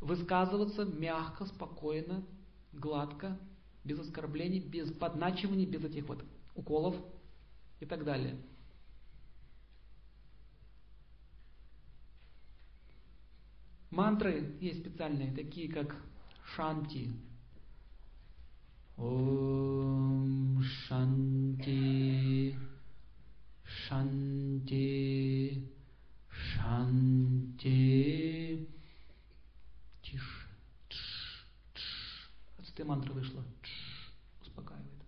высказываться мягко, спокойно, гладко, без оскорблений, без подначиваний, без этих вот уколов и так далее. Мантры есть специальные, такие как шанти, Om Shanti Shanti Shanti Тише. Отсюда мантра вышла. Успокаивает.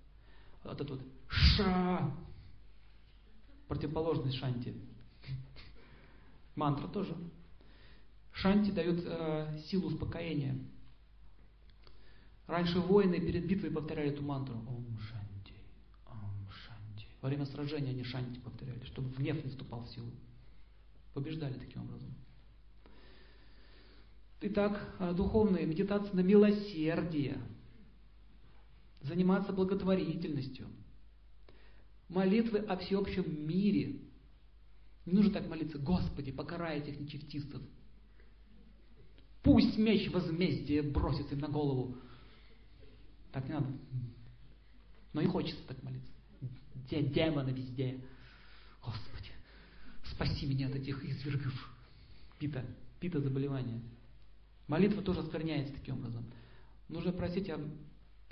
Это вот Ша. Противоположность Шанти. Мантра тоже. Шанти дает э, силу успокоения. Раньше воины перед битвой повторяли эту мантру. Ом Шанти, Ом Шанти. Во время сражения они Шанти повторяли, чтобы гнев не вступал в силу. Побеждали таким образом. Итак, а, духовная медитация на милосердие. Заниматься благотворительностью. Молитвы о всеобщем мире. Не нужно так молиться, Господи, покарай этих нечестивцев. Пусть меч возмездия бросится им на голову. Так не надо. Но и хочется так молиться. Где демоны везде. Господи, спаси меня от этих извергов. Пита, пита заболевания. Молитва тоже оскверняется таким образом. Нужно просить о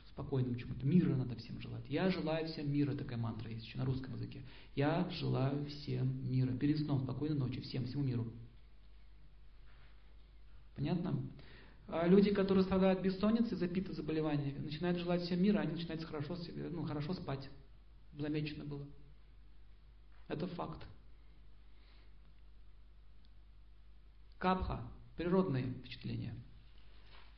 спокойном чему-то. Мира надо всем желать. Я желаю всем мира, такая мантра есть еще на русском языке. Я желаю всем мира. Перед сном спокойной ночи всем, всему миру. Понятно? А люди, которые страдают бессонницей из-за пита заболевания, начинают желать всем мира, они начинают хорошо, ну, хорошо спать. Замечено было. Это факт. Капха – природные впечатления.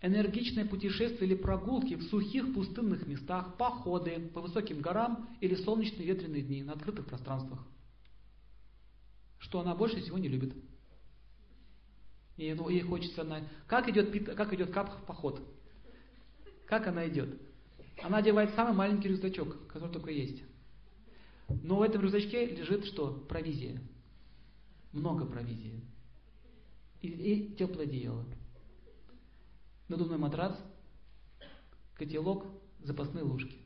энергичное путешествие или прогулки в сухих пустынных местах, походы по высоким горам или солнечные ветреные дни на открытых пространствах. Что она больше всего не любит. И ну, ей хочется на... Как идет, как идет капха в поход? Как она идет? Она одевает самый маленький рюкзачок, который только есть. Но в этом рюкзачке лежит что? Провизия. Много провизии. И, и теплое одеяло. Надувной матрас, котелок, запасные ложки.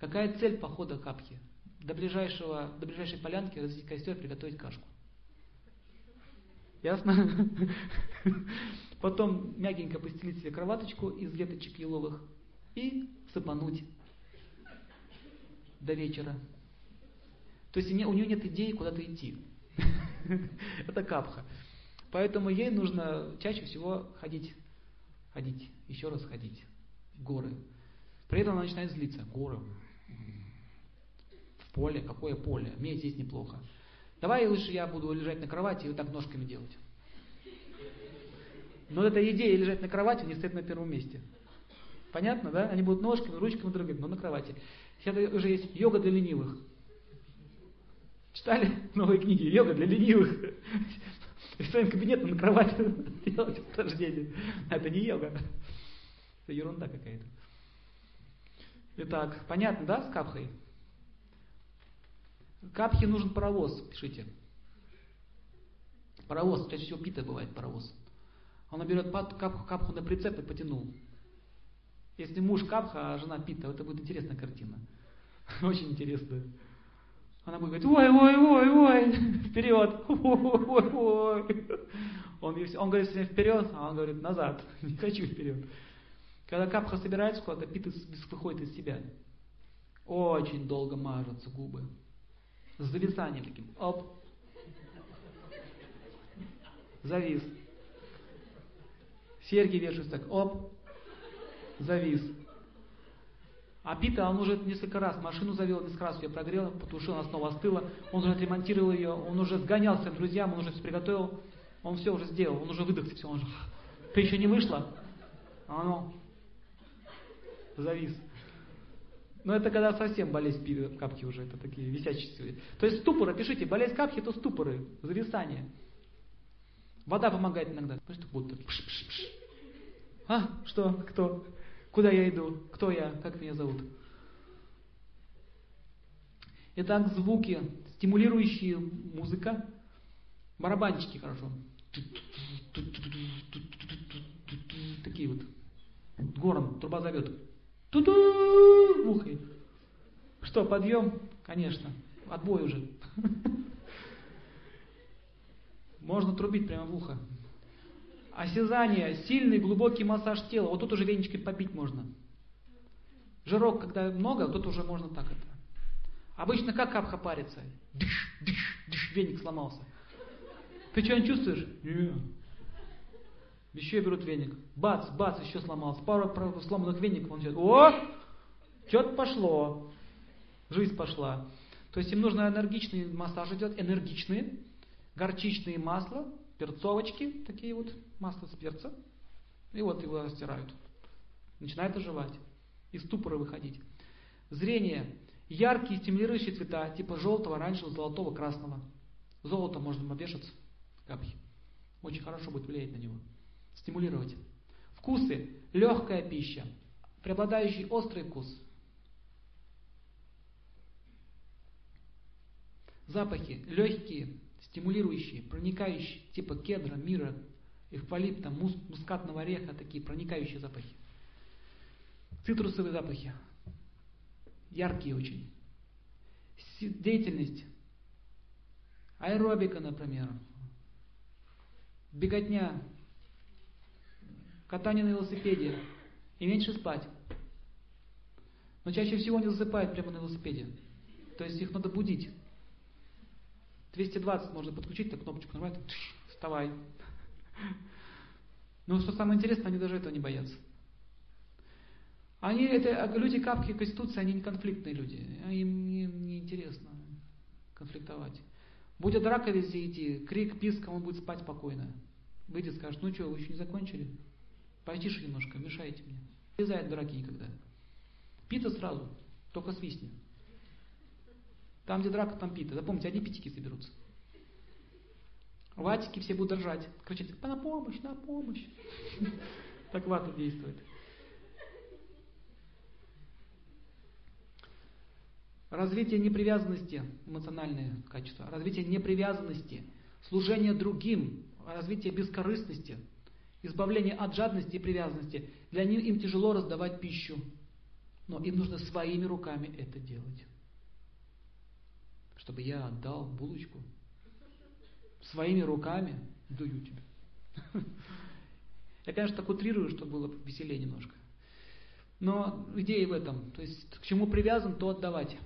Какая цель похода капхи? До, ближайшего, до ближайшей полянки развести костер, приготовить кашку. Ясно? *laughs* Потом мягенько постелить себе кроваточку из веточек еловых и сыпануть до вечера. То есть у нее нет идеи куда-то идти. *laughs* Это капха. Поэтому ей нужно чаще всего ходить, ходить, еще раз ходить в горы. При этом она начинает злиться. Горы. В поле. Какое поле? Мне здесь неплохо. Давай лучше я буду лежать на кровати и вот так ножками делать. Но эта идея лежать на кровати не стоит на первом месте. Понятно, да? Они будут ножками, ручками дрыгать, но на кровати. Сейчас уже есть йога для ленивых. Читали новые книги? Йога для ленивых. В своем кабинете на кровати *laughs* делать упражнения. Это не йога. Это ерунда какая-то. Итак, понятно, да, с капхой? Капхе нужен паровоз, пишите. Паровоз, чаще всего пита бывает паровоз. Он берет капху, капху на прицеп и потянул. Если муж капха, а жена пита, это будет интересная картина. *laughs* Очень интересная. Она будет говорить, ой, ой, ой, ой, *laughs* вперед, ой, ой, ой. Он, он говорит все вперед, а он говорит назад, *laughs* не хочу вперед. Когда капха собирается куда-то, пита выходит из себя. Очень долго мажутся губы с зависанием таким. Оп. Завис. Серьги вешаются так. Оп. Завис. А Пита, он уже несколько раз машину завел, несколько раз ее прогрел, потушил, она снова остыла. Он уже отремонтировал ее, он уже сгонял своим друзьям, он уже все приготовил. Он все уже сделал, он уже выдохся, все, он же... Ты еще не вышла? А оно завис. Но это когда совсем болезнь капки уже, это такие висячие. То есть ступоры, пишите, болезнь капки это ступоры, зависание. Вода помогает иногда. Знаешь, будто пш -пш -пш. А, что, кто? Куда я иду? Кто я? Как меня зовут? Итак, звуки, стимулирующие музыка. Барабанчики хорошо. Такие вот. Гором, труба зовет. Ту-ду! Ухай. Что, подъем? Конечно. Отбой уже. Можно трубить прямо в ухо. Осязание, сильный глубокий массаж тела. Вот тут уже веничкой побить можно. Жирок, когда много, тут уже можно так это. Обычно как капха парится? Дыш, дыш, дыш, веник сломался. Ты что, не чувствуешь? Нет. Еще берут веник. Бац, бац, еще сломался. Пару сломанных веников он идет. О! Что-то пошло. Жизнь пошла. То есть им нужно энергичный массаж идет, энергичные, горчичные масла, перцовочки, такие вот, масло с перца. И вот его растирают. Начинает оживать. Из ступора выходить. Зрение. Яркие стимулирующие цвета, типа желтого, оранжевого, золотого, красного. Золото можно обвешаться. Капхи. Очень хорошо будет влиять на него стимулировать. Вкусы. Легкая пища. Преобладающий острый вкус. Запахи. Легкие, стимулирующие, проникающие, типа кедра, мира, эвкалипта, мус, мускатного ореха, такие проникающие запахи. Цитрусовые запахи. Яркие очень. Деятельность. Аэробика, например. Беготня, катание на велосипеде и меньше спать. Но чаще всего они засыпают прямо на велосипеде. То есть их надо будить. 220 можно подключить, так кнопочку нажимать, вставай. Но что самое интересное, они даже этого не боятся. Они, это люди капки Конституции, они не конфликтные люди. Им не, не интересно конфликтовать. Будет драка везде идти, крик, писк, он будет спать спокойно. Выйдет, скажет, ну что, вы еще не закончили? Потише немножко, мешаете мне. Не лезает драки никогда. Пита сразу, только свистни. Там, где драка, там пита. Запомните, одни питики соберутся. Ватики все будут дрожать, кричать, на помощь, на помощь. *laughs* Так вата действует. Развитие непривязанности, эмоциональные качества, развитие непривязанности, служение другим, развитие бескорыстности, избавление от жадности и привязанности. Для них им тяжело раздавать пищу, но им нужно своими руками это делать. Чтобы я отдал булочку. Своими руками даю тебе. Я, конечно, так утрирую, чтобы было веселее немножко. Но идея в этом. То есть к чему привязан, то отдавать.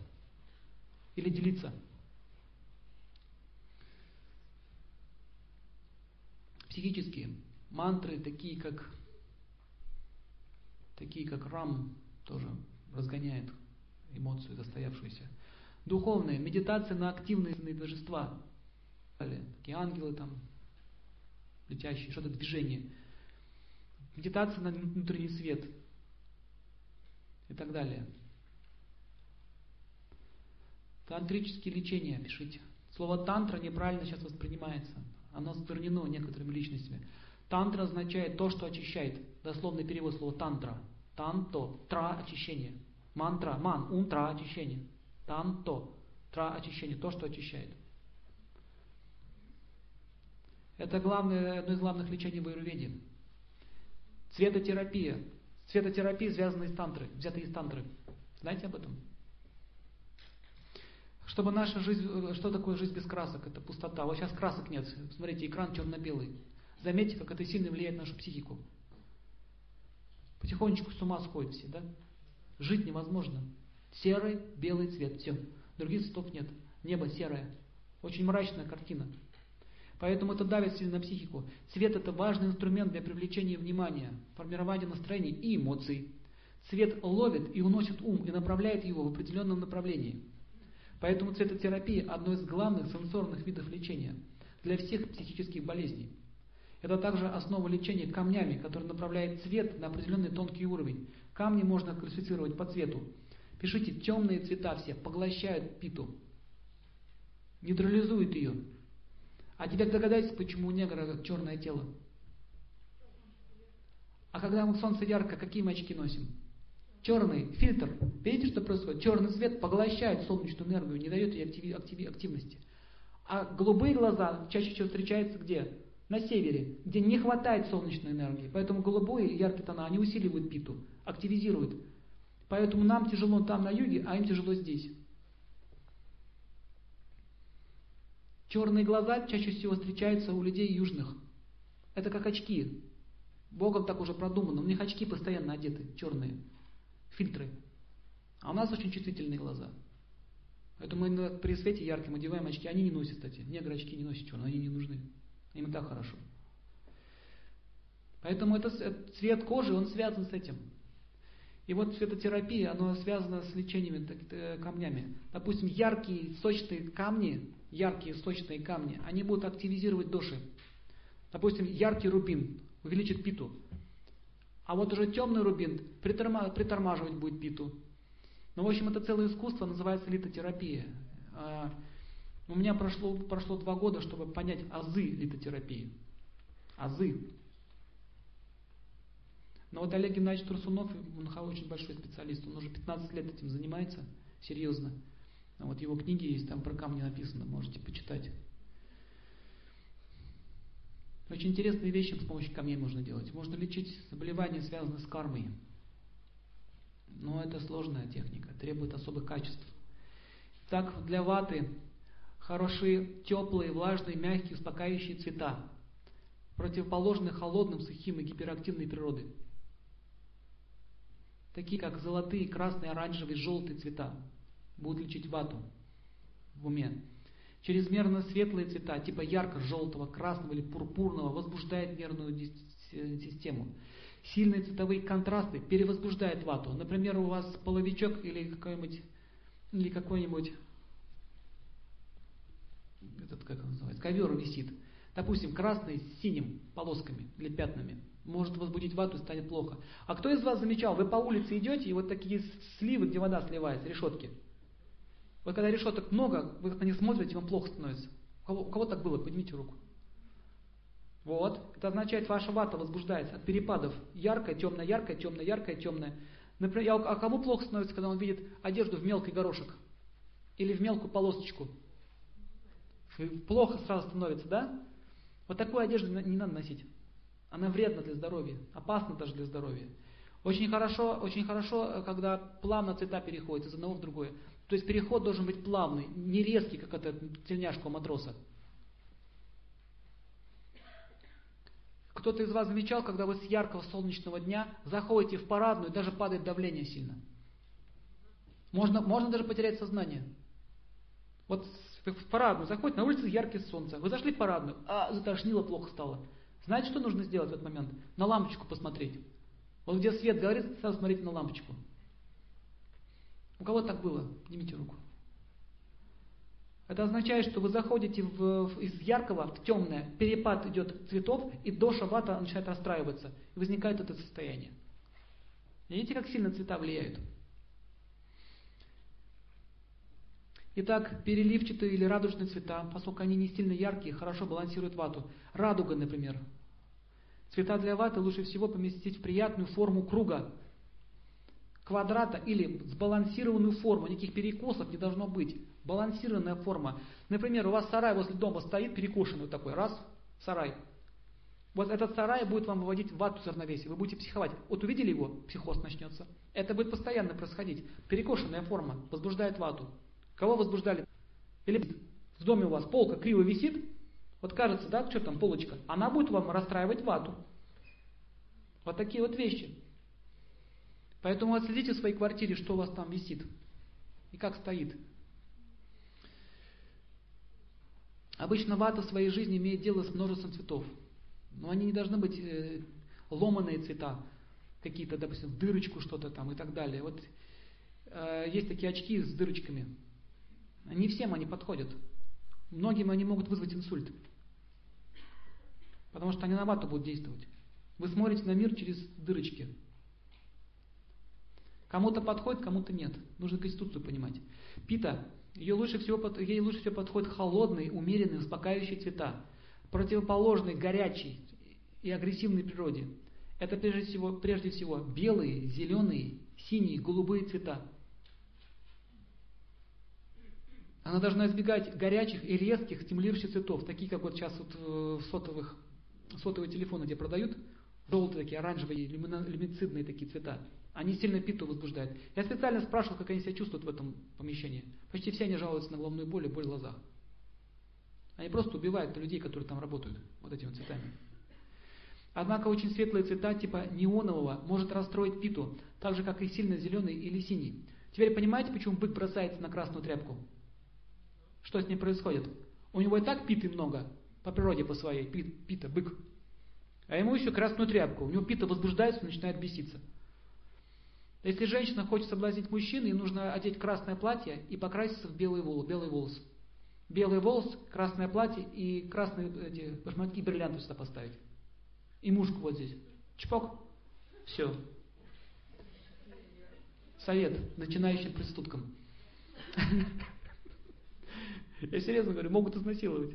Или делиться. Психические мантры, такие как такие как рам, тоже разгоняет эмоцию застоявшуюся. Духовные, медитация на активные божества. Такие ангелы там, летящие, что-то движение. Медитация на внутренний свет и так далее. Тантрические лечения, пишите. Слово тантра неправильно сейчас воспринимается. Оно сквернено некоторыми личностями. Тантра означает то, что очищает. Дословный перевод слова тантра. Танто, тра, очищение. Мантра, ман, ум, тра, очищение. Танто, тра, очищение, то, что очищает. Это главное, одно из главных лечений в Аюрведе. Цветотерапия. Цветотерапия связана из тантры, взята из тантры. Знаете об этом? Чтобы наша жизнь, что такое жизнь без красок? Это пустота. Вот сейчас красок нет. Смотрите, экран черно-белый. Заметьте, как это сильно влияет на нашу психику. Потихонечку с ума сходят все, да? Жить невозможно. Серый, белый цвет, все. Других цветов нет. Небо серое. Очень мрачная картина. Поэтому это давит сильно на психику. Цвет это важный инструмент для привлечения внимания, формирования настроений и эмоций. Цвет ловит и уносит ум и направляет его в определенном направлении. Поэтому цветотерапия – одно из главных сенсорных видов лечения для всех психических болезней. Это также основа лечения камнями, который направляет цвет на определенный тонкий уровень. Камни можно классифицировать по цвету. Пишите, темные цвета все поглощают питу, нейтрализуют ее. А теперь догадайтесь, почему у негра черное тело. А когда солнце ярко, какие мы очки носим? Черный фильтр. Видите, что происходит? Черный свет поглощает солнечную энергию, не дает ей активи, активи, активности. А голубые глаза чаще всего встречаются где? На севере, где не хватает солнечной энергии. Поэтому голубые яркие тона, они усиливают питу, активизируют. Поэтому нам тяжело там на юге, а им тяжело здесь. Черные глаза чаще всего встречаются у людей южных. Это как очки. Богом так уже продумано. У них очки постоянно одеты, черные фильтры. А у нас очень чувствительные глаза. Поэтому мы при свете ярким одеваем очки. Они не носят, кстати. Негры очки не носят черные, они не нужны. Им так хорошо. Поэтому это, цвет кожи, он связан с этим. И вот цветотерапия, она связана с лечениями э, камнями. Допустим, яркие, сочные камни, яркие, сочные камни, они будут активизировать души. Допустим, яркий рубин увеличит питу. А вот уже темный рубин притормаживать будет питу. Ну, в общем, это целое искусство, называется литотерапия. У меня прошло, прошло два года, чтобы понять азы литотерапии. Азы. Но вот Олег Геннадьевич Турсунов, он очень большой специалист, он уже 15 лет этим занимается, серьезно. Вот его книги есть, там про камни написано, можете почитать. Очень интересные вещи с помощью камней можно делать. Можно лечить заболевания, связанные с кармой. Но это сложная техника, требует особых качеств. Так, для ваты хорошие, теплые, влажные, мягкие, успокаивающие цвета, противоположные холодным, сухим и гиперактивной природы. Такие как золотые, красные, оранжевые, желтые цвета будут лечить вату в уме. Чрезмерно светлые цвета, типа ярко-желтого, красного или пурпурного, возбуждают нервную систему. Сильные цветовые контрасты перевозбуждают вату. Например, у вас половичок или какой-нибудь или какой-нибудь этот, как он называется, ковер висит. Допустим, красный с синим полосками или пятнами. может возбудить вату и станет плохо. А кто из вас замечал, вы по улице идете, и вот такие сливы, где вода сливается, решетки. Вот когда решеток много, вы на них смотрите, вам плохо становится. У кого, у кого так было? Поднимите руку. Вот. Это означает, ваша вата возбуждается от перепадов. Яркая, темная, яркая, темная, яркая, темная. Например, а кому плохо становится, когда он видит одежду в мелкий горошек? Или в мелкую полосочку? Плохо сразу становится, да? Вот такую одежду не надо носить. Она вредна для здоровья, опасна даже для здоровья. Очень хорошо, очень хорошо, когда плавно цвета переходят из одного в другое. То есть переход должен быть плавный, не резкий, как это тельняшка у матроса. Кто-то из вас замечал, когда вы с яркого солнечного дня заходите в парадную, даже падает давление сильно. Можно, можно даже потерять сознание. Вот в парадную заходите, на улице яркое солнце. Вы зашли в парадную, а затошнило, плохо стало. Знаете, что нужно сделать в этот момент? На лампочку посмотреть. Вот где свет горит, сразу смотрите на лампочку. У кого так было? Поднимите руку. Это означает, что вы заходите в, в, из яркого в темное, перепад идет цветов, и доша вата начинает расстраиваться. И возникает это состояние. Видите, как сильно цвета влияют? Итак, переливчатые или радужные цвета, поскольку они не сильно яркие, хорошо балансируют вату. Радуга, например. Цвета для ваты лучше всего поместить в приятную форму круга, квадрата или сбалансированную форму. Никаких перекосов не должно быть. Балансированная форма. Например, у вас сарай возле дома стоит перекошенный такой. Раз, сарай. Вот этот сарай будет вам выводить в вату равновесие. Вы будете психовать. Вот увидели его, психоз начнется. Это будет постоянно происходить. Перекошенная форма возбуждает вату. Кого возбуждали? Или в доме у вас полка криво висит, вот кажется, да, что там полочка, она будет вам расстраивать вату. Вот такие вот вещи. Поэтому отследите в своей квартире, что у вас там висит и как стоит. Обычно вата в своей жизни имеет дело с множеством цветов. Но они не должны быть э, ломаные цвета, какие-то, допустим, дырочку что-то там и так далее. Вот э, есть такие очки с дырочками. Не всем они подходят. Многим они могут вызвать инсульт. Потому что они на вату будут действовать. Вы смотрите на мир через дырочки. Кому-то подходит, кому-то нет. Нужно конституцию понимать. Пита, ее лучше всего, ей лучше всего подходят холодные, умеренные, успокаивающие цвета, противоположные горячей и агрессивной природе. Это прежде всего, прежде всего белые, зеленые, синие, голубые цвета. Она должна избегать горячих и резких стимулирующих цветов, такие как вот сейчас вот э, в сотовых, сотовые телефоны, где продают, желтые такие, оранжевые, люмицидные такие цвета. Они сильно питу возбуждают. Я специально спрашивал, как они себя чувствуют в этом помещении. Почти все они жалуются на головную боль и боль в глазах. Они просто убивают людей, которые там работают, вот этими цветами. Однако очень светлые цвета типа неонового может расстроить питу, так же как и сильно зеленый или синий. Теперь понимаете, почему бык бросается на красную тряпку? Что с ним происходит? У него и так питы много, по природе по своей, пит, пита, бык. А ему еще красную тряпку. У него пита возбуждается, начинает беситься. Если женщина хочет соблазнить мужчину, ей нужно одеть красное платье и покраситься в белый волос. Белый волос. Белый волос, красное платье и красные эти башмаки, бриллианты сюда поставить. И мушку вот здесь. Чпок. Все. Совет начинающим преступкам. *laughs* Я серьезно говорю, могут изнасиловать.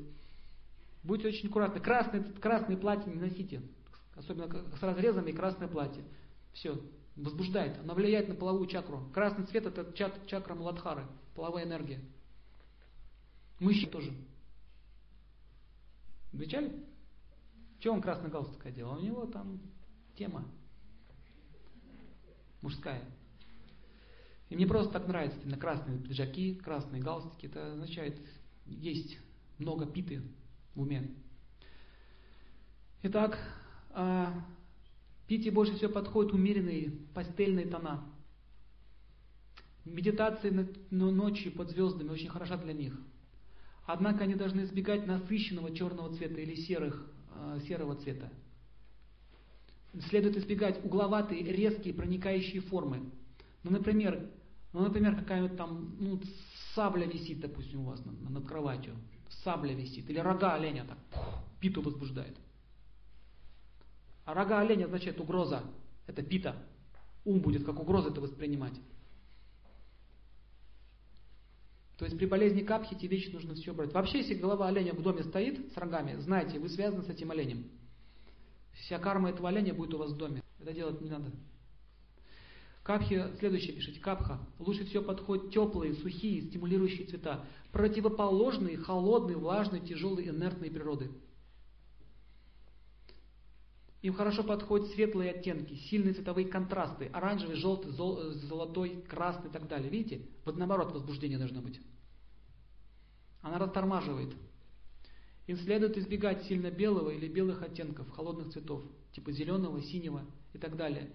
Будьте очень аккуратны. Красное, красное платье не носите. Особенно с разрезами и красное платье. Все, возбуждает. Оно влияет на половую чакру. Красный цвет это чак, чакра Маладхары, половая энергия. Мышцы тоже. Замечали? Чего он красный галстук одел? У него там тема мужская. И мне просто так нравится именно красные пиджаки, красные галстуки. Это означает, есть много питы в уме. Итак, а, пите больше всего подходят умеренные пастельные тона. Медитация ночью под звездами очень хороша для них. Однако они должны избегать насыщенного черного цвета или серых, а, серого цвета. Следует избегать угловатые, резкие, проникающие формы. Ну, например, ну, например, какая-нибудь там ну, сабля висит, допустим, у вас над, кроватью. Сабля висит. Или рога оленя так пух, питу возбуждает. А рога оленя означает угроза. Это пита. Ум будет как угроза это воспринимать. То есть при болезни капхи эти вещи нужно все брать. Вообще, если голова оленя в доме стоит с рогами, знайте, вы связаны с этим оленем. Вся карма этого оленя будет у вас в доме. Это делать не надо. Капхи, следующее пишите, капха. Лучше всего подходят теплые, сухие, стимулирующие цвета. Противоположные, холодные, влажные, тяжелые, инертные природы. Им хорошо подходят светлые оттенки, сильные цветовые контрасты, оранжевый, желтый, золотой, красный и так далее. Видите? Вот наоборот возбуждение должно быть. Она растормаживает. Им следует избегать сильно белого или белых оттенков, холодных цветов, типа зеленого, синего и так далее.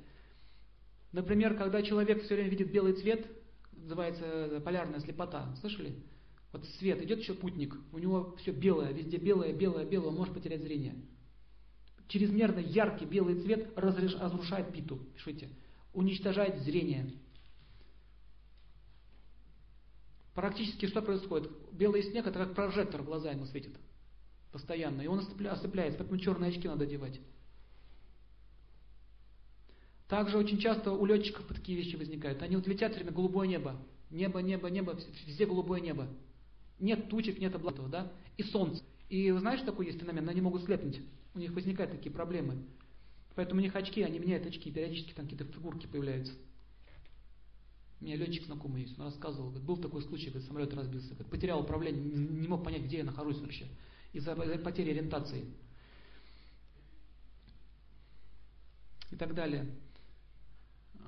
Например, когда человек все время видит белый цвет, называется полярная слепота, слышали? Вот свет, идет еще путник, у него все белое, везде белое, белое, белое, он может потерять зрение чрезмерно яркий белый цвет разрушает питу, пишите, уничтожает зрение. Практически что происходит? Белый снег это как прожектор в глаза ему светит постоянно, и он ослепляется, поэтому черные очки надо одевать. Также очень часто у летчиков такие вещи возникают. Они вот летят время голубое небо. Небо, небо, небо, везде голубое небо. Нет тучек, нет облаков, да? И солнце. И вы знаете, такой есть феномен, они могут слепнуть. У них возникают такие проблемы. Поэтому у них очки, они меняют очки, периодически там какие-то фигурки появляются. У меня летчик знакомый есть, он рассказывал, говорит, был такой случай, когда самолет разбился, говорит, потерял управление, не мог понять, где я нахожусь вообще, из-за потери ориентации. И так далее.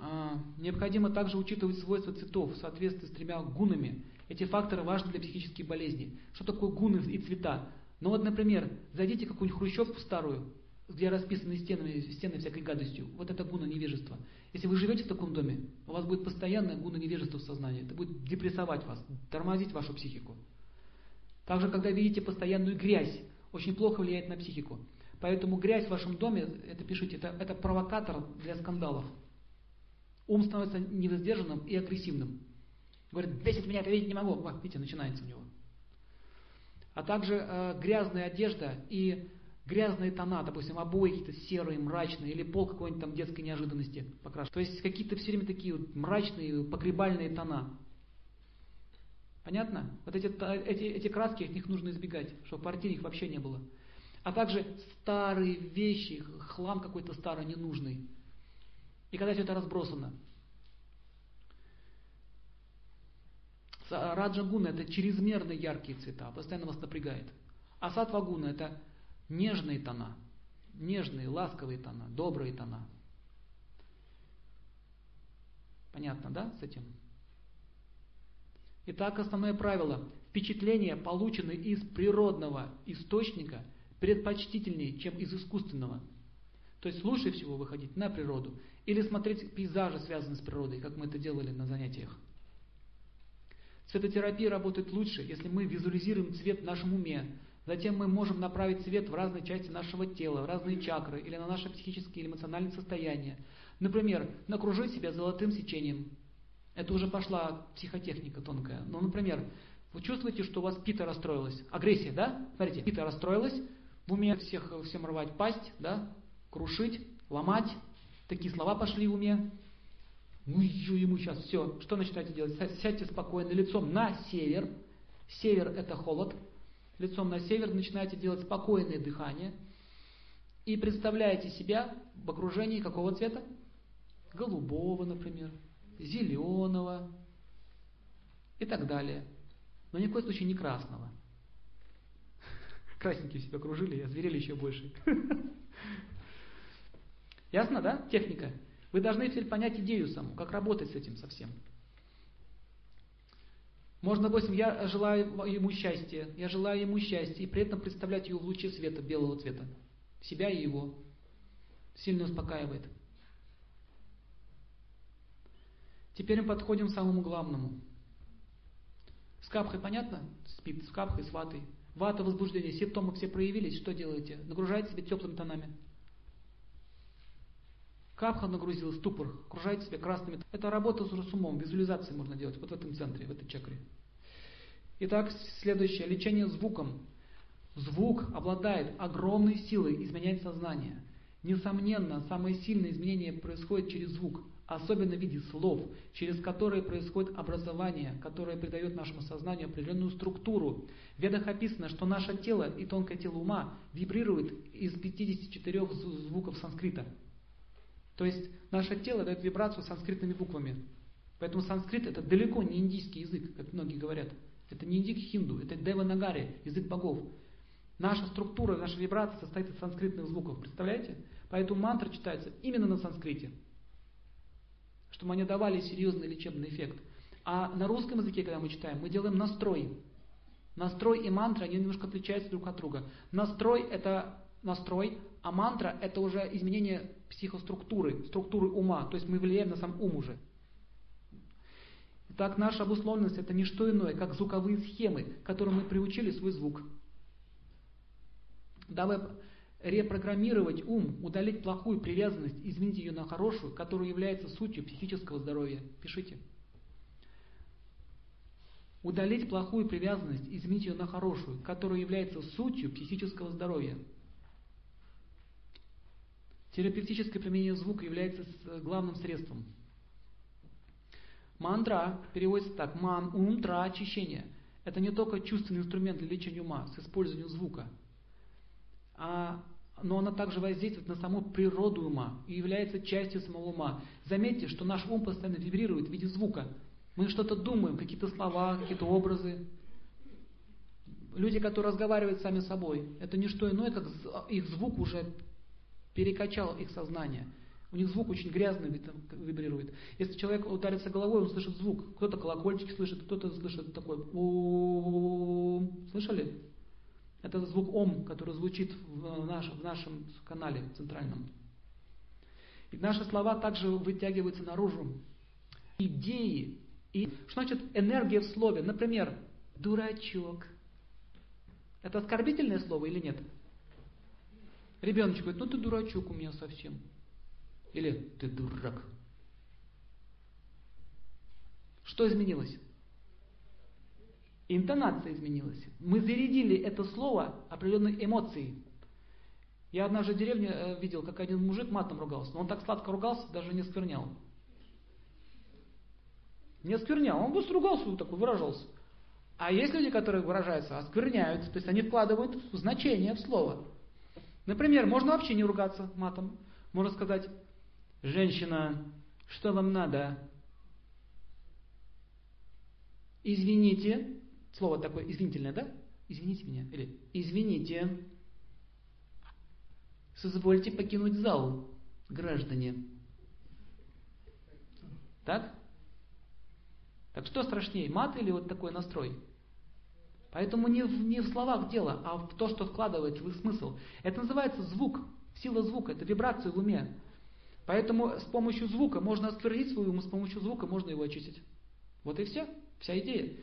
А, необходимо также учитывать свойства цветов в соответствии с тремя гунами. Эти факторы важны для психических болезней. Что такое гуны и цвета? Ну вот, например, зайдите в какую-нибудь хрущевку старую, где расписаны стены, стены всякой гадостью. Вот это гуна невежества. Если вы живете в таком доме, у вас будет постоянное гуна невежества в сознании. Это будет депрессовать вас, тормозить вашу психику. Также, когда видите постоянную грязь, очень плохо влияет на психику. Поэтому грязь в вашем доме, это пишите, это, это провокатор для скандалов. Ум становится невоздержанным и агрессивным. Говорит, бесит меня, видеть не могу. Вот, видите, начинается у него а также э, грязная одежда и грязные тона, допустим, обои какие-то серые, мрачные, или пол какой-нибудь там детской неожиданности покрашен. То есть какие-то все время такие вот мрачные, погребальные тона. Понятно? Вот эти, эти, эти краски, от них нужно избегать, чтобы в квартире их вообще не было. А также старые вещи, хлам какой-то старый, ненужный. И когда все это разбросано. Раджагуна это чрезмерно яркие цвета, постоянно вас напрягает. А сатвагуна это нежные тона, нежные, ласковые тона, добрые тона. Понятно, да, с этим? Итак, основное правило. Впечатления, полученные из природного источника, предпочтительнее, чем из искусственного. То есть лучше всего выходить на природу или смотреть пейзажи, связанные с природой, как мы это делали на занятиях. Цветотерапия работает лучше, если мы визуализируем цвет в нашем уме. Затем мы можем направить цвет в разные части нашего тела, в разные чакры или на наше психическое или эмоциональное состояние. Например, накружить себя золотым сечением. Это уже пошла психотехника тонкая. Ну, например, вы чувствуете, что у вас пита расстроилась. Агрессия, да? Смотрите, пита расстроилась. В уме всех, всем рвать пасть, да? Крушить, ломать. Такие слова пошли в уме. Ну ему сейчас все. Что начинаете делать? Сядьте спокойно лицом на север. Север это холод. Лицом на север начинаете делать спокойное дыхание. И представляете себя в окружении какого цвета? Голубого, например, зеленого и так далее. Но ни в коем случае не красного. *laughs* Красненькие себя окружили и озверели еще больше. *laughs* Ясно, да? Техника. Вы должны теперь понять идею саму, как работать с этим совсем. Можно, допустим, я желаю ему счастья, я желаю ему счастья, и при этом представлять его в луче света, белого цвета. Себя и его. Сильно успокаивает. Теперь мы подходим к самому главному. С капхой понятно? Спит с капхой, с ватой. Вата, возбуждение, симптомы все проявились, что делаете? Нагружаете себя теплыми тонами. Капха нагрузил, ступор, окружает себя красными. Это работа с умом, визуализации можно делать вот в этом центре, в этой чакре. Итак, следующее, лечение звуком. Звук обладает огромной силой изменять сознание. Несомненно, самое сильное изменение происходит через звук, особенно в виде слов, через которые происходит образование, которое придает нашему сознанию определенную структуру. В ведах описано, что наше тело и тонкое тело ума вибрирует из 54 звуков санскрита. То есть наше тело дает вибрацию санскритными буквами. Поэтому санскрит это далеко не индийский язык, как многие говорят. Это не язык хинду, это деванагари, язык богов. Наша структура, наша вибрация состоит из санскритных звуков. Представляете? Поэтому мантра читается именно на санскрите. Чтобы они давали серьезный лечебный эффект. А на русском языке, когда мы читаем, мы делаем настрой. Настрой и мантра, они немножко отличаются друг от друга. Настрой это настрой, а мантра это уже изменение психоструктуры, структуры ума. То есть мы влияем на сам ум уже. Так наша обусловленность это не что иное, как звуковые схемы, которым мы приучили свой звук. Дабы репрограммировать ум, удалить плохую привязанность, изменить ее на хорошую, которая является сутью психического здоровья. Пишите. Удалить плохую привязанность, изменить ее на хорошую, которая является сутью психического здоровья. Терапевтическое применение звука является главным средством. Мантра переводится так. Ман, ум, тра, очищение. Это не только чувственный инструмент для лечения ума с использованием звука, а, но она также воздействует на саму природу ума и является частью самого ума. Заметьте, что наш ум постоянно вибрирует в виде звука. Мы что-то думаем, какие-то слова, какие-то образы. Люди, которые разговаривают сами собой, это не что иное, как их звук уже перекачал их сознание. У них звук очень грязный вибрирует. Если человек ударится головой, он слышит звук. Кто-то колокольчики слышит, кто-то слышит такой Слышали? Это звук ом, который звучит в, наш, в нашем канале центральном. И наши слова также вытягиваются наружу. Идеи. И что значит энергия в слове? Например, дурачок. Это оскорбительное слово или нет? Ребеночек говорит, ну ты дурачок у меня совсем. Или ты дурак. Что изменилось? Интонация изменилась. Мы зарядили это слово определенной эмоцией. Я однажды в деревне э, видел, как один мужик матом ругался. Но он так сладко ругался, даже не сквернял. Не сквернял, он просто ругался, вот такой выражался. А есть люди, которые выражаются, оскверняются, то есть они вкладывают значение в слово. Например, можно вообще не ругаться матом. Можно сказать, женщина, что вам надо? Извините, Слово такое извинительное, да? Извините меня. Или извините. Созвольте покинуть зал, граждане. Так? Так что страшнее, мат или вот такой настрой? Поэтому не в, не в словах дело, а в то, что вкладываете в их смысл. Это называется звук, сила звука, это вибрация в уме. Поэтому с помощью звука можно осквернить свой ум, с помощью звука можно его очистить. Вот и все, вся идея.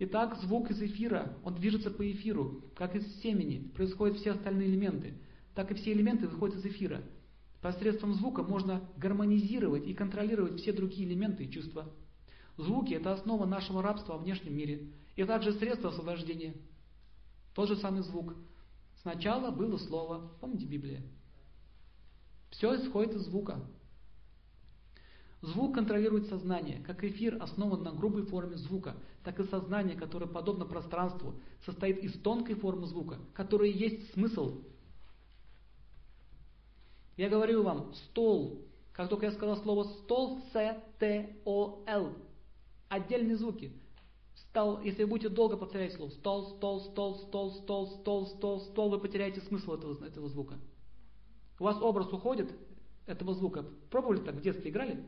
Итак, звук из эфира, он движется по эфиру, как из семени, происходят все остальные элементы, так и все элементы выходят из эфира. Посредством звука можно гармонизировать и контролировать все другие элементы и чувства. Звуки – это основа нашего рабства во внешнем мире, и также средство освобождения. Тот же самый звук. Сначала было слово, помните Библия? Все исходит из звука. Звук контролирует сознание. Как эфир основан на грубой форме звука, так и сознание, которое подобно пространству, состоит из тонкой формы звука, которая есть смысл. Я говорю вам, стол. Как только я сказал слово стол, С-Т-О-Л. Отдельные звуки. Стол, если вы будете долго повторять слово стол, стол, стол, стол, стол, стол, стол, стол, вы потеряете смысл этого, этого звука. У вас образ уходит этого звука. Пробовали так в детстве играли?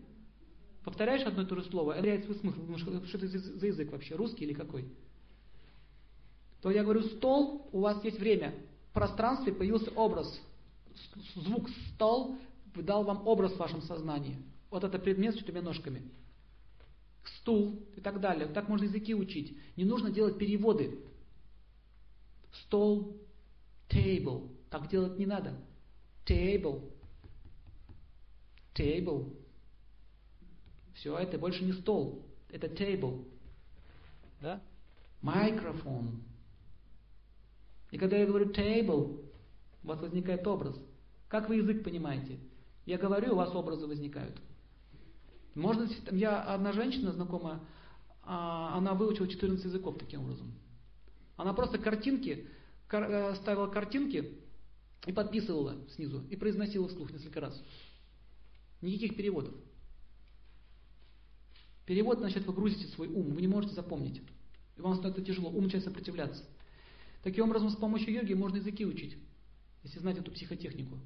Повторяешь одно и то же слово, это теряет свой смысл. Думаешь, что это за язык вообще, русский или какой? То я говорю, стол, у вас есть время. В пространстве появился образ. Звук стол дал вам образ в вашем сознании. Вот это предмет с четырьмя ножками. Стул и так далее. Так можно языки учить. Не нужно делать переводы. Стол, table. Так делать не надо. Table. Table. Все, это больше не стол, это table. Да? Микрофон. И когда я говорю table, у вас возникает образ. Как вы язык понимаете? Я говорю, у вас образы возникают. Можно, я одна женщина знакомая, а, она выучила 14 языков таким образом. Она просто картинки, э, ставила картинки и подписывала снизу, и произносила вслух несколько раз. Никаких переводов. Перевод, значит, вы грузите свой ум, вы не можете запомнить. И вам становится тяжело, ум начинает сопротивляться. Таким образом, с помощью йоги можно языки учить, если знать эту психотехнику.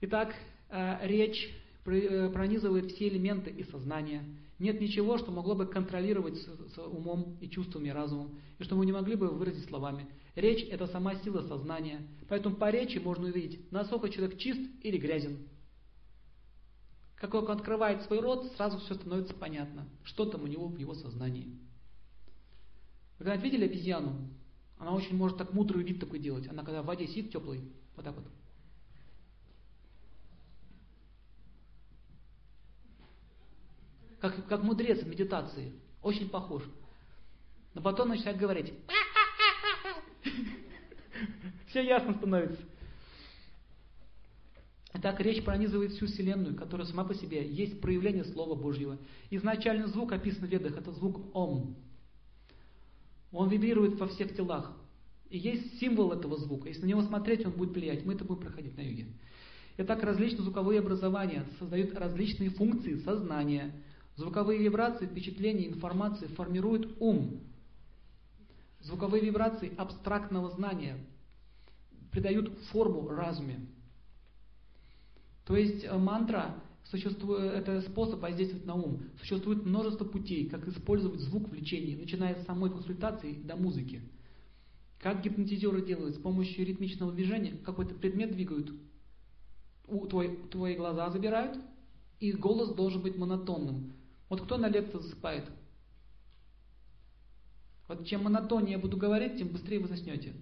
Итак, э, речь пронизывает все элементы и сознания. Нет ничего, что могло бы контролировать с, с умом и чувствами, и разумом, и что мы не могли бы выразить словами. Речь – это сама сила сознания. Поэтому по речи можно увидеть, насколько человек чист или грязен. Как только он открывает свой рот, сразу все становится понятно, что там у него в его сознании. Вы когда видели обезьяну? Она очень может так мудрый вид такой делать. Она когда в воде сидит теплый, вот так вот. Как, как мудрец в медитации. Очень похож. Но потом начинает говорить. *laughs* Все ясно становится. Так речь пронизывает всю Вселенную, которая сама по себе есть проявление Слова Божьего. Изначальный звук описан в Ведах, это звук Ом. Он вибрирует во всех телах. И есть символ этого звука. Если на него смотреть, он будет влиять. Мы это будем проходить на юге. Итак, различные звуковые образования создают различные функции сознания. Звуковые вибрации, впечатления, информации формируют ум. Звуковые вибрации абстрактного знания придают форму разуме. То есть э, мантра существует, это способ воздействовать на ум. Существует множество путей, как использовать звук в лечении, начиная с самой консультации до музыки. Как гипнотизеры делают? С помощью ритмичного движения какой-то предмет двигают, у, твой, твои глаза забирают, и голос должен быть монотонным. Вот кто на лекции засыпает? Вот чем монотоннее я буду говорить, тем быстрее вы заснете.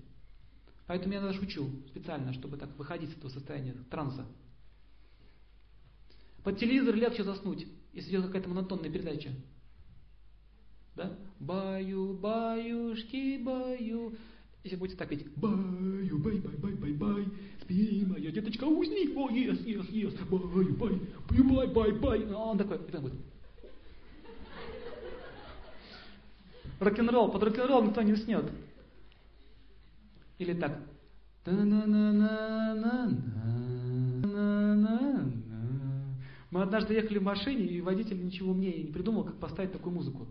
Поэтому я даже шучу специально, чтобы так выходить из этого состояния транса. Под телевизор легче заснуть, если идет какая-то монотонная передача. Да? Баю, баюшки, баю. Если будете так петь, баю, бай, бай, бай, бай, бай, спи, моя деточка, усни, oh, yes, yes, yes, баю, бай, баю, бай, бай, бай. А он такой, это будет. Рок-н-ролл, под рок-н-ролл никто не уснет. Или так. Мы однажды ехали в машине, и водитель ничего мне не придумал, как поставить такую музыку.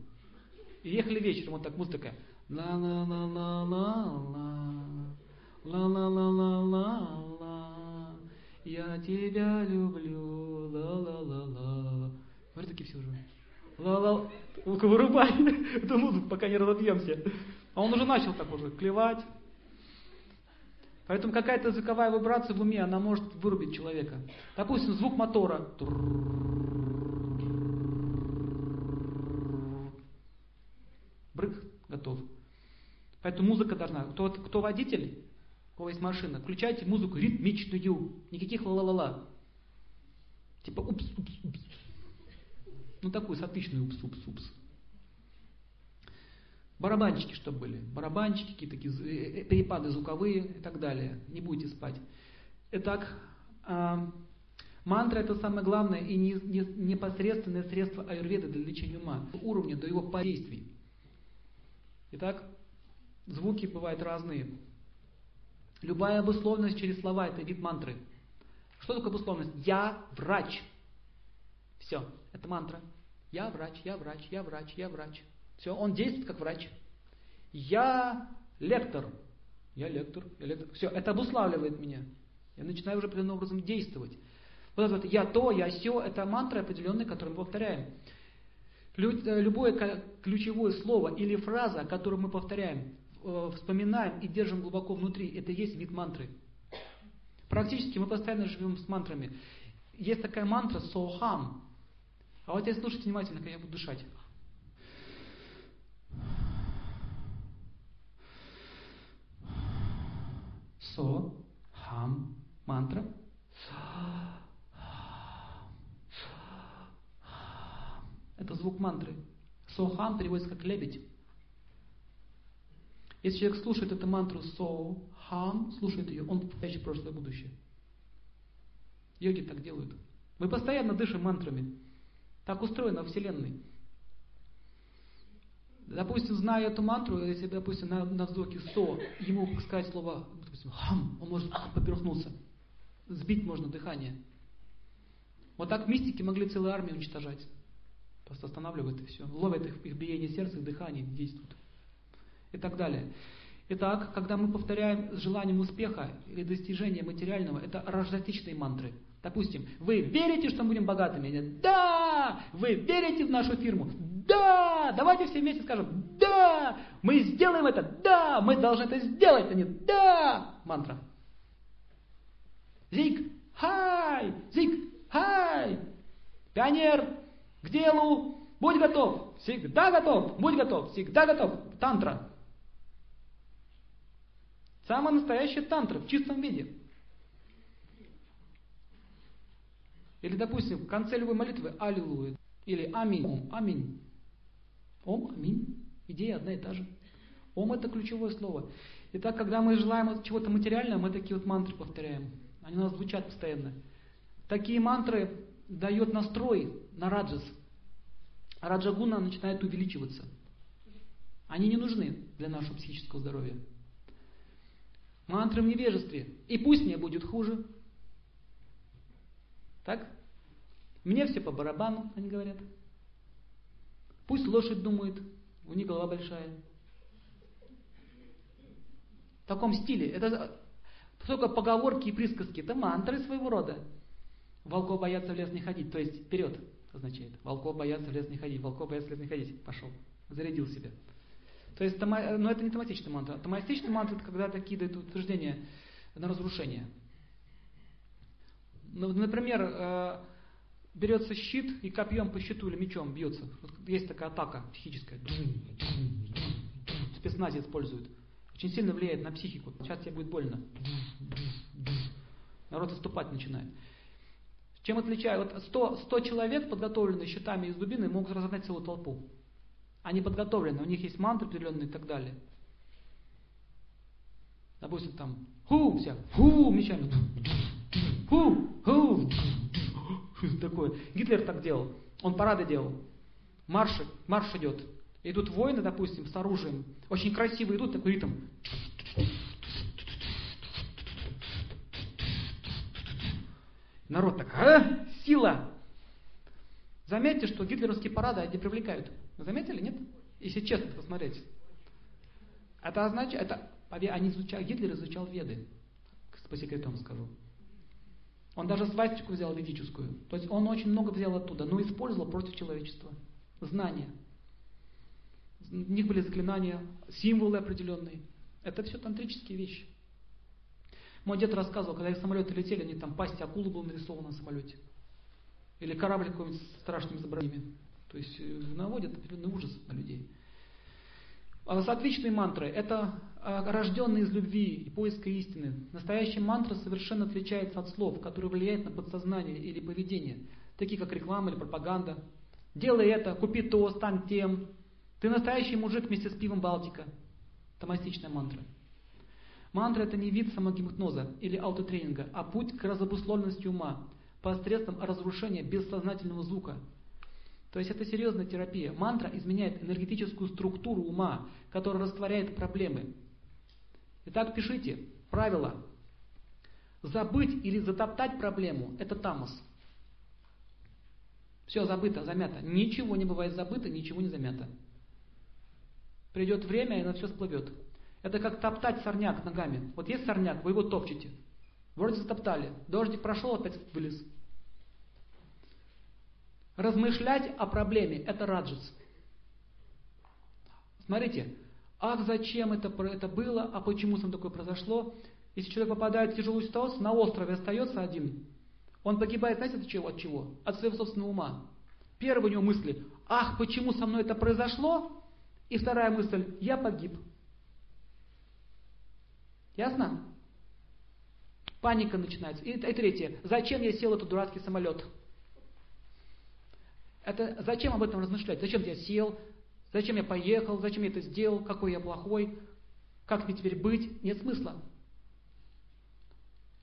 И ехали вечером, вот так музыка. Ла-ла-ла-ла-ла-ла. Я тебя люблю. Ла-ла-ла-ла. Говорю, такие все уже. Ла-ла-ла. Ну-ка, вырубай *laughs* эту музыку, пока не разобьемся. А он уже начал так уже клевать. Поэтому какая-то языковая вибрация в уме, она может вырубить человека. Допустим, звук мотора. Брык, готов. Поэтому музыка должна. Кто, кто водитель, у кого есть машина, включайте музыку ритмичную. Никаких ла-ла-ла-ла. Типа упс, упс, упс. Ну такую сатычную упс, упс, упс. Барабанчики, чтобы были. Барабанчики, какие-то такие э, э, перепады звуковые и так далее. Не будете спать. Итак, э, мантра это самое главное и не, не, непосредственное средство аюрведы для лечения ума. Уровня до его подействий. Итак, звуки бывают разные. Любая обусловленность через слова это вид мантры. Что такое обусловленность? Я врач. Все, это мантра. Я врач, я врач, я врач, я врач. Все, он действует как врач. Я лектор. Я лектор, я лектор. Все, это обуславливает меня. Я начинаю уже определенным образом действовать. Вот это вот я то, я все, это мантры определенные, которые мы повторяем. Э, любое ключевое слово или фраза, которую мы повторяем, э, вспоминаем и держим глубоко внутри, это есть вид мантры. Практически мы постоянно живем с мантрами. Есть такая мантра сохам. А вот если слушайте внимательно, как я буду дышать. Со, хам, мантра. Это звук мантры. Сохам переводится как лебедь. Если человек слушает эту мантру со, хам, слушает ее, он в прошлое будущее. Йоги так делают. Мы постоянно дышим мантрами. Так устроено Вселенной. Допустим, зная эту мантру, если, допустим, на, на вздохе со, ему сказать слово, допустим, хам, он может ах, поперхнуться. Сбить можно дыхание. Вот так мистики могли целые армии уничтожать. Просто останавливают и все. Ловят их, их биение сердца, их дыхание, действуют. И так далее. Итак, когда мы повторяем с желанием успеха или достижения материального, это рождатичные мантры. Допустим, вы верите, что мы будем богатыми? Да! Вы верите в нашу фирму? Да! Давайте все вместе скажем, да! Мы сделаем это, да! Мы должны это сделать, а не да! Мантра. Зиг, хай! Зиг, хай! Пионер, к делу, будь готов, всегда готов, будь готов, всегда готов. Тантра. Самая настоящая тантра в чистом виде. Или, допустим, в конце любой молитвы Аллилуйя. Или Аминь. Ом, аминь. Ом, аминь. Идея одна и та же. Ом это ключевое слово. Итак, когда мы желаем чего-то материального, мы такие вот мантры повторяем. Они у нас звучат постоянно. Такие мантры дают настрой на раджас. Раджагуна начинает увеличиваться. Они не нужны для нашего психического здоровья. Мантры в невежестве. И пусть мне будет хуже. Так? Мне все по барабану, они говорят. Пусть лошадь думает, у них голова большая. В таком стиле. Это только поговорки и присказки. Это мантры своего рода. Волков боятся в лес не ходить. То есть вперед означает. Волков боятся в лес не ходить. Волков боятся в лес не ходить. Пошел. Зарядил себя. То есть, но это не томатичная мантра. Томатичная мантра это когда такие дают утверждения на разрушение. Ну, например, э, берется щит и копьем по щиту или мечом бьется. есть такая атака психическая. Спецнази используют. Очень сильно влияет на психику. Сейчас тебе будет больно. Народ отступать начинает. Чем отличает? Вот 100, 100 человек, подготовленные щитами из дубины, могут разогнать целую толпу. Они подготовлены, у них есть мантры определенные и так далее. Допустим, там, ху, вся, ху, мечами, ху, ху, что такое? Гитлер так делал, он парады делал, марш, марш идет. Идут воины, допустим, с оружием, очень красиво идут, такой ритм. Народ так, а, сила. Заметьте, что гитлеровские парады они привлекают. Заметили, нет? Если честно посмотреть. Это означает, это, они изучали, Гитлер изучал веды, по секретам скажу. Он даже свастику взял ведическую. То есть он очень много взял оттуда, но использовал против человечества. Знания. У них были заклинания, символы определенные. Это все тантрические вещи. Мой дед рассказывал, когда их самолеты летели, они там пасть акулы был нарисован на самолете. Или корабль какой-нибудь с страшными изображениями. То есть э, наводят определенный ужас на людей. А сатвичные мантры – это а, рожденные из любви и поиска истины. Настоящая мантра совершенно отличается от слов, которые влияют на подсознание или поведение, такие как реклама или пропаганда. Делай это, купи то, стань тем. Ты настоящий мужик вместе с пивом Балтика. Томастичная мантра. Мантра – это не вид самогипноза или аутотренинга, а путь к разобусловленности ума посредством разрушения бессознательного звука. То есть это серьезная терапия. Мантра изменяет энергетическую структуру ума, которая растворяет проблемы. Итак, пишите правило. Забыть или затоптать проблему – это тамос. Все забыто, замято. Ничего не бывает забыто, ничего не замято. Придет время, и на все всплывет. Это как топтать сорняк ногами. Вот есть сорняк, вы его топчете. Вроде затоптали. Дождик прошел, опять вылез. Размышлять о проблеме – это раджас. Смотрите, ах, зачем это, это было, а почему со мной такое произошло. Если человек попадает в тяжелую ситуацию, на острове остается один. Он погибает, знаете, от чего? От чего? От своего собственного ума. Первая у него мысль, ах, почему со мной это произошло? И вторая мысль, я погиб. Ясно? Паника начинается. И, и третье, зачем я сел этот дурацкий самолет? Это зачем об этом размышлять? Зачем я сел? Зачем я поехал? Зачем я это сделал? Какой я плохой? Как мне теперь быть? Нет смысла.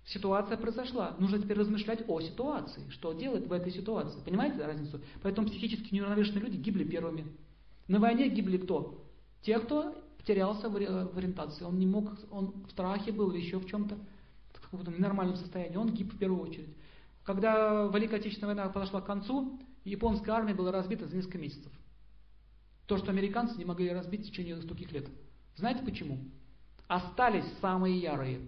Ситуация произошла. Нужно теперь размышлять о ситуации. Что делать в этой ситуации. Понимаете разницу? Поэтому психически неуравновешенные люди гибли первыми. На войне гибли кто? Те, кто терялся в ориентации. Он не мог, он в страхе был или еще в чем-то, в каком-то ненормальном состоянии. Он гиб в первую очередь. Когда Великая Отечественная война подошла к концу, японская армия была разбита за несколько месяцев. То, что американцы не могли разбить в течение стольких лет. Знаете почему? Остались самые ярые.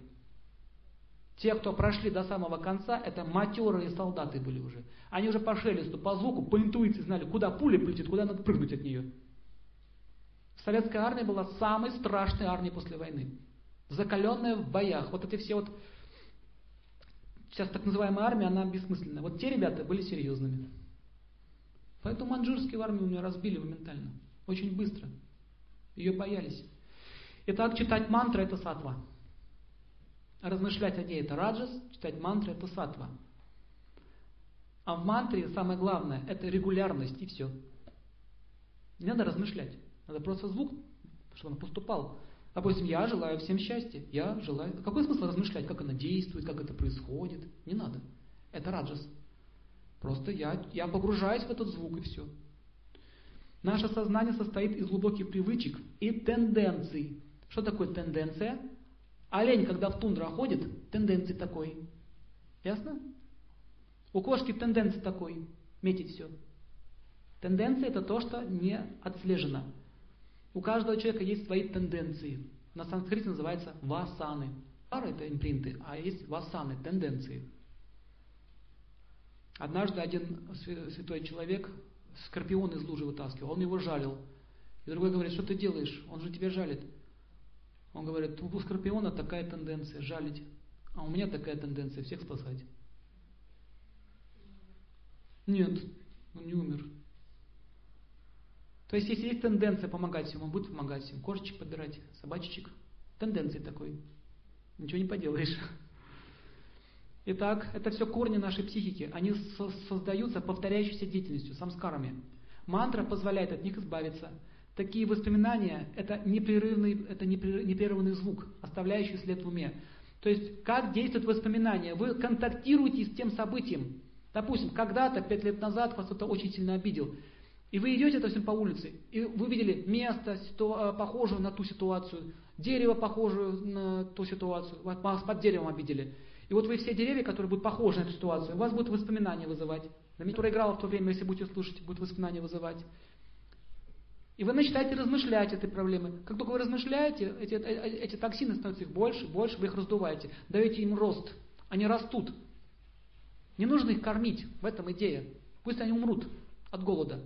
Те, кто прошли до самого конца, это матерые солдаты были уже. Они уже по шелесту, по звуку, по интуиции знали, куда пуля полетит, куда надо прыгнуть от нее. Советская армия была самой страшной армией после войны. Закаленная в боях. Вот эти все вот... Сейчас так называемая армия, она бессмысленная. Вот те ребята были серьезными. Поэтому маньчжурскую армию у меня разбили моментально. Очень быстро. Ее боялись. Итак, читать мантры это сатва. Размышлять о ней это раджас, читать мантры это сатва. А в мантре самое главное это регулярность и все. Не надо размышлять. Надо просто звук, чтобы он поступал. Допустим, я желаю всем счастья. Я желаю... Какой смысл размышлять, как она действует, как это происходит? Не надо. Это раджас. Просто я, я погружаюсь в этот звук и все. Наше сознание состоит из глубоких привычек и тенденций. Что такое тенденция? Олень, когда в тундра ходит, тенденции такой. Ясно? У кошки тенденция такой. Метить все. Тенденция это то, что не отслежено. У каждого человека есть свои тенденции. На санскрите называется васаны. Пара это импринты, а есть васаны, тенденции. Однажды один святой человек скорпион из лужи вытаскивал, он его жалил. И другой говорит, что ты делаешь? Он же тебя жалит. Он говорит, у скорпиона такая тенденция жалить, а у меня такая тенденция всех спасать. Нет, он не умер. То есть, если есть тенденция помогать всем, он будет помогать всем. Кошечек подбирать, собачечек. Тенденции такой. Ничего не поделаешь. Итак, это все корни нашей психики. Они создаются повторяющейся деятельностью, самскарами. Мантра позволяет от них избавиться. Такие воспоминания – это непрерывный, это непрерывный звук, оставляющий след в уме. То есть, как действует воспоминание? Вы контактируете с тем событием. Допустим, когда-то, пять лет назад, вас кто-то очень сильно обидел. И вы идете, допустим, по улице, и вы видели место, ситуа- похожее на ту ситуацию, дерево, похожее на ту ситуацию, вас под деревом обидели. И вот вы все деревья, которые будут похожи на эту ситуацию, у вас будут воспоминания вызывать. На которая играла в то время, если будете слушать, будет воспоминания вызывать. И вы начинаете размышлять этой проблемы. Как только вы размышляете, эти, э, эти токсины становятся их больше, больше, вы их раздуваете, даете им рост. Они растут. Не нужно их кормить, в этом идея. Пусть они умрут от голода.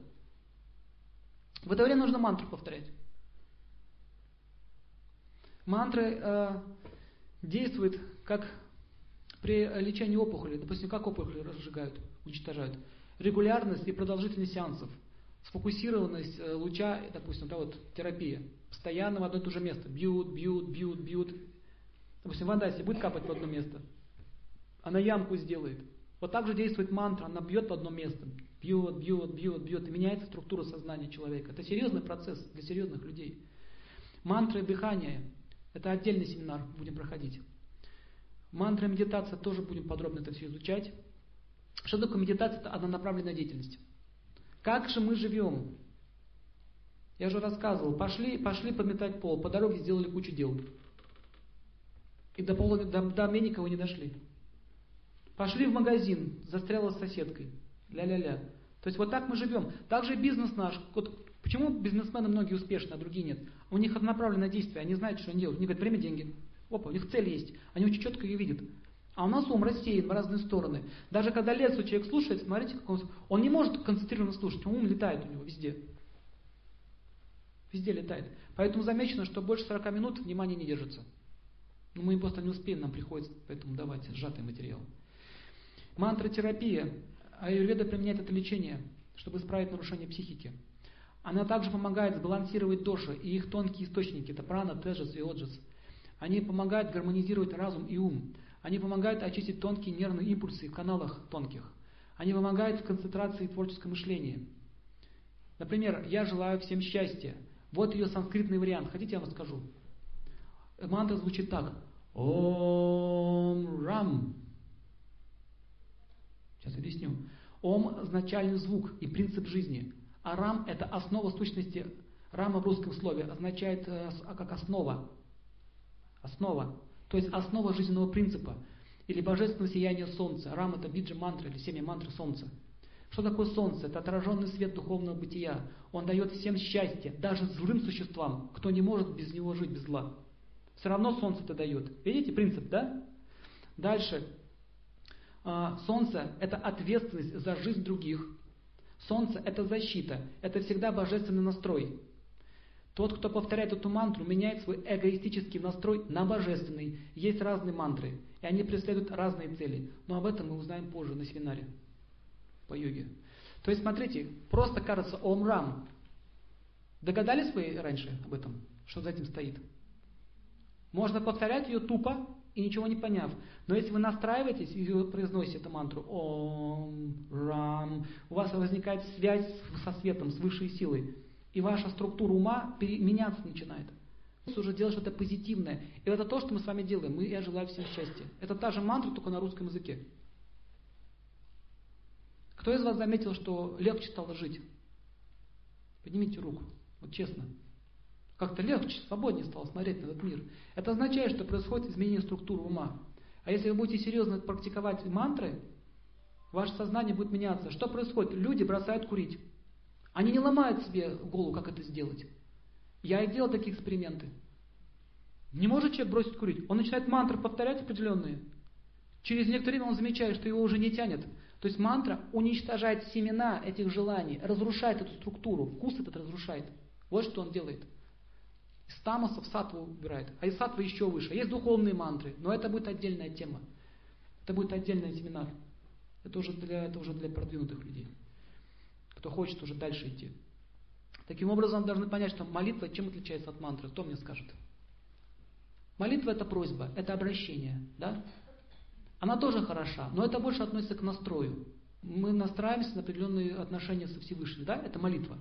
В это время нужно мантру повторять. Мантры э, действуют как при лечении опухоли. Допустим, как опухоли разжигают, уничтожают. Регулярность и продолжительность сеансов. Сфокусированность э, луча, допустим, да, вот терапия. Постоянно в одно и то же место. Бьют, бьют, бьют, бьют. Допустим, вода, если будет капать в одно место, она ямку сделает. Вот так же действует мантра, она бьет в одно место бьет, бьет, бьет, бьет, и меняется структура сознания человека. Это серьезный процесс для серьезных людей. Мантры дыхания – это отдельный семинар, будем проходить. Мантра медитация тоже будем подробно это все изучать. Что такое медитация? Это однонаправленная деятельность. Как же мы живем? Я уже рассказывал, пошли, пошли подметать пол, по дороге сделали кучу дел. И до, пола, до, до Меникова не дошли. Пошли в магазин, застряла с соседкой. Ля-ля-ля. То есть вот так мы живем. Также бизнес наш. Вот почему бизнесмены многие успешны, а другие нет? У них однонаправленное действие, они знают, что они делают. Они говорят, время, деньги. Опа, у них цель есть. Они очень четко ее видят. А у нас ум рассеян в разные стороны. Даже когда лекцию человек слушает, смотрите, как он, он не может концентрированно слушать, ум летает у него везде. Везде летает. Поэтому замечено, что больше 40 минут внимание не держится. Но мы просто не успеем, нам приходится поэтому давать сжатый материал. Мантра-терапия Аюрведа применяет это лечение, чтобы исправить нарушение психики. Она также помогает сбалансировать доши и их тонкие источники, это прана, теджас и оджас. Они помогают гармонизировать разум и ум. Они помогают очистить тонкие нервные импульсы в каналах тонких. Они помогают в концентрации и творческом мышлении. Например, я желаю всем счастья. Вот ее санскритный вариант. Хотите, я вам скажу? Мантра звучит так. Ом Рам. Сейчас объясню. Ом – изначальный звук и принцип жизни. А Рам – это основа сущности. Рама в русском слове означает э, как основа. Основа. То есть основа жизненного принципа. Или божественного сияния солнца. Рам – это биджа мантра или семя мантры солнца. Что такое солнце? Это отраженный свет духовного бытия. Он дает всем счастье, даже злым существам, кто не может без него жить, без зла. Все равно солнце это дает. Видите принцип, да? Дальше. А, солнце – это ответственность за жизнь других. Солнце – это защита, это всегда божественный настрой. Тот, кто повторяет эту мантру, меняет свой эгоистический настрой на божественный. Есть разные мантры, и они преследуют разные цели. Но об этом мы узнаем позже на семинаре по йоге. То есть, смотрите, просто кажется Ом Догадались вы раньше об этом, что за этим стоит? Можно повторять ее тупо и ничего не поняв. Но если вы настраиваетесь и произносите эту мантру Ом, Рам, у вас возникает связь со светом, с высшей силой. И ваша структура ума меняться начинает. Уже делать что-то позитивное. И это то, что мы с вами делаем. Мы, я желаю всем счастья. Это та же мантра, только на русском языке. Кто из вас заметил, что легче стало жить? Поднимите руку. Вот честно. Как-то легче, свободнее стало смотреть на этот мир. Это означает, что происходит изменение структуры ума. А если вы будете серьезно практиковать мантры, ваше сознание будет меняться. Что происходит? Люди бросают курить. Они не ломают себе голову, как это сделать. Я и делал такие эксперименты. Не может человек бросить курить. Он начинает мантры повторять определенные. Через некоторое время он замечает, что его уже не тянет. То есть мантра уничтожает семена этих желаний, разрушает эту структуру, вкус этот разрушает. Вот что он делает. Из тамаса в сатву убирает. А из сатвы еще выше. Есть духовные мантры, но это будет отдельная тема. Это будет отдельный семинар. Это уже для, это уже для продвинутых людей. Кто хочет уже дальше идти. Таким образом, должны понять, что молитва чем отличается от мантры. Кто мне скажет? Молитва это просьба, это обращение. Да? Она тоже хороша, но это больше относится к настрою. Мы настраиваемся на определенные отношения со Всевышним. Да? Это молитва.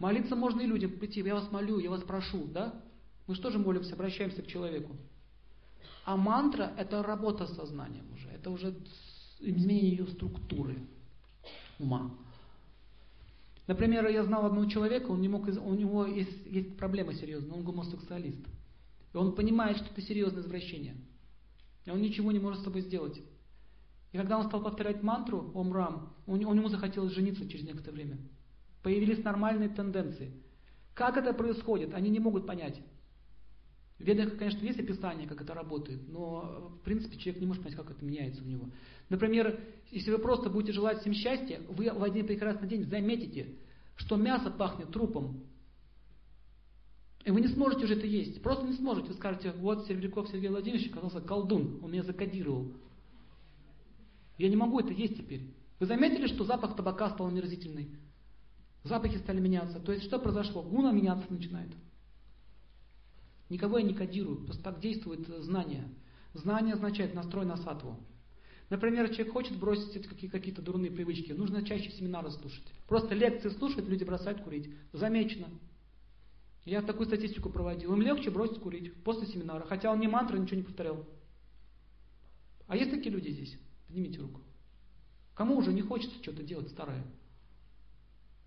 Молиться можно и людям прийти, я вас молю, я вас прошу, да? Мы же тоже молимся, обращаемся к человеку. А мантра – это работа с сознанием уже, это уже изменение ее структуры ума. Например, я знал одного человека, он не мог, у него есть, есть проблема серьезная, он гомосексуалист. И он понимает, что это серьезное извращение. И он ничего не может с тобой сделать. И когда он стал повторять мантру Ом Рам, у него захотелось жениться через некоторое время. Появились нормальные тенденции. Как это происходит, они не могут понять. В ведах, конечно, есть описание, как это работает, но в принципе человек не может понять, как это меняется у него. Например, если вы просто будете желать всем счастья, вы в один прекрасный день заметите, что мясо пахнет трупом. И вы не сможете уже это есть. Просто не сможете. Вы скажете, вот Серебряков Сергей Владимирович оказался колдун, он меня закодировал. Я не могу это есть теперь. Вы заметили, что запах табака стал омерзительный? Запахи стали меняться. То есть что произошло? Гуна меняться начинает. Никого я не кодирую, просто так действует знание. Знание означает настрой на сатву. Например, человек хочет бросить какие-то дурные привычки, нужно чаще семинары слушать. Просто лекции слушать, люди бросают курить. Замечено. Я такую статистику проводил. Им легче бросить курить после семинара, хотя он не мантра, ничего не повторял. А есть такие люди здесь? Поднимите руку. Кому уже не хочется что-то делать старое?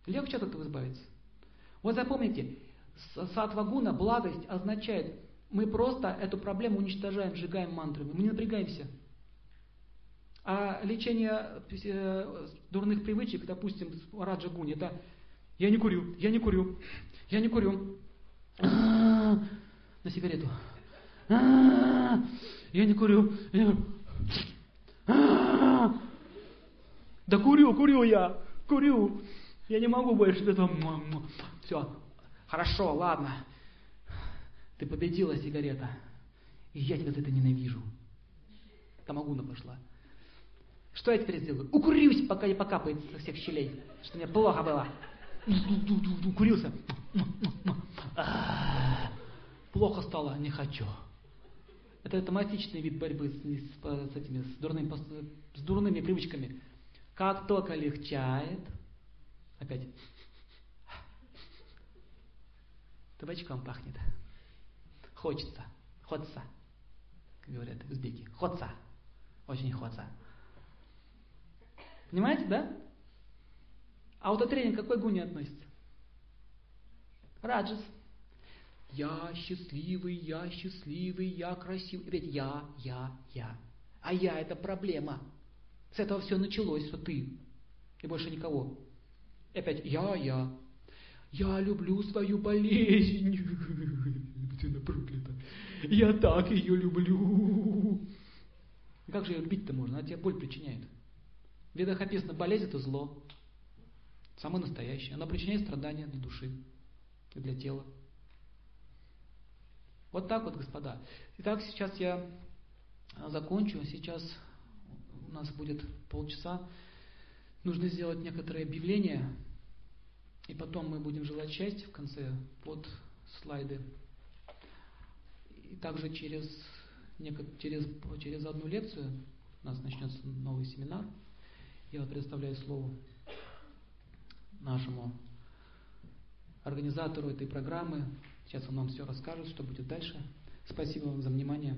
Легче от этого избавиться. Вот запомните, сатвагуна, благость, означает, мы просто эту проблему уничтожаем, сжигаем мантрами, мы не напрягаемся. А лечение э, дурных привычек, допустим, раджа гуни, это я не курю, я не курю, я не курю. На сигарету. Я не курю. Да курю, курю я, курю. Я не могу больше этого. Все. Хорошо, ладно. Ты победила, сигарета. И я тебя за это ненавижу. Тамагуна пошла. Что я теперь сделаю? Укурюсь, пока не покапает со всех щелей. Что мне плохо было. Укурился. Плохо стало, не хочу. Это автоматичный вид борьбы с, с, с этими с, дурными, с дурными привычками. Как только легчает, Опять. Табачком пахнет. Хочется. Хочется. говорят узбеки. Хоца. Очень хоца. Понимаете, да? Аутотренинг к какой гуне относится? Раджас. Я счастливый, я счастливый, я красивый. Ведь я, я, я. А я это проблема. С этого все началось, что ты. И больше никого. И опять я, я. Я люблю свою болезнь. *laughs* Я так ее люблю. Как же ее любить-то можно? Она тебе боль причиняет. В ведах описано, болезнь это зло. Самое настоящее. Она причиняет страдания для души и для тела. Вот так вот, господа. Итак, сейчас я закончу. Сейчас у нас будет полчаса. Нужно сделать некоторые объявления. И потом мы будем желать счастья в конце под слайды. И также через, через, через одну лекцию у нас начнется новый семинар. Я предоставляю слово нашему организатору этой программы. Сейчас он нам все расскажет, что будет дальше. Спасибо вам за внимание.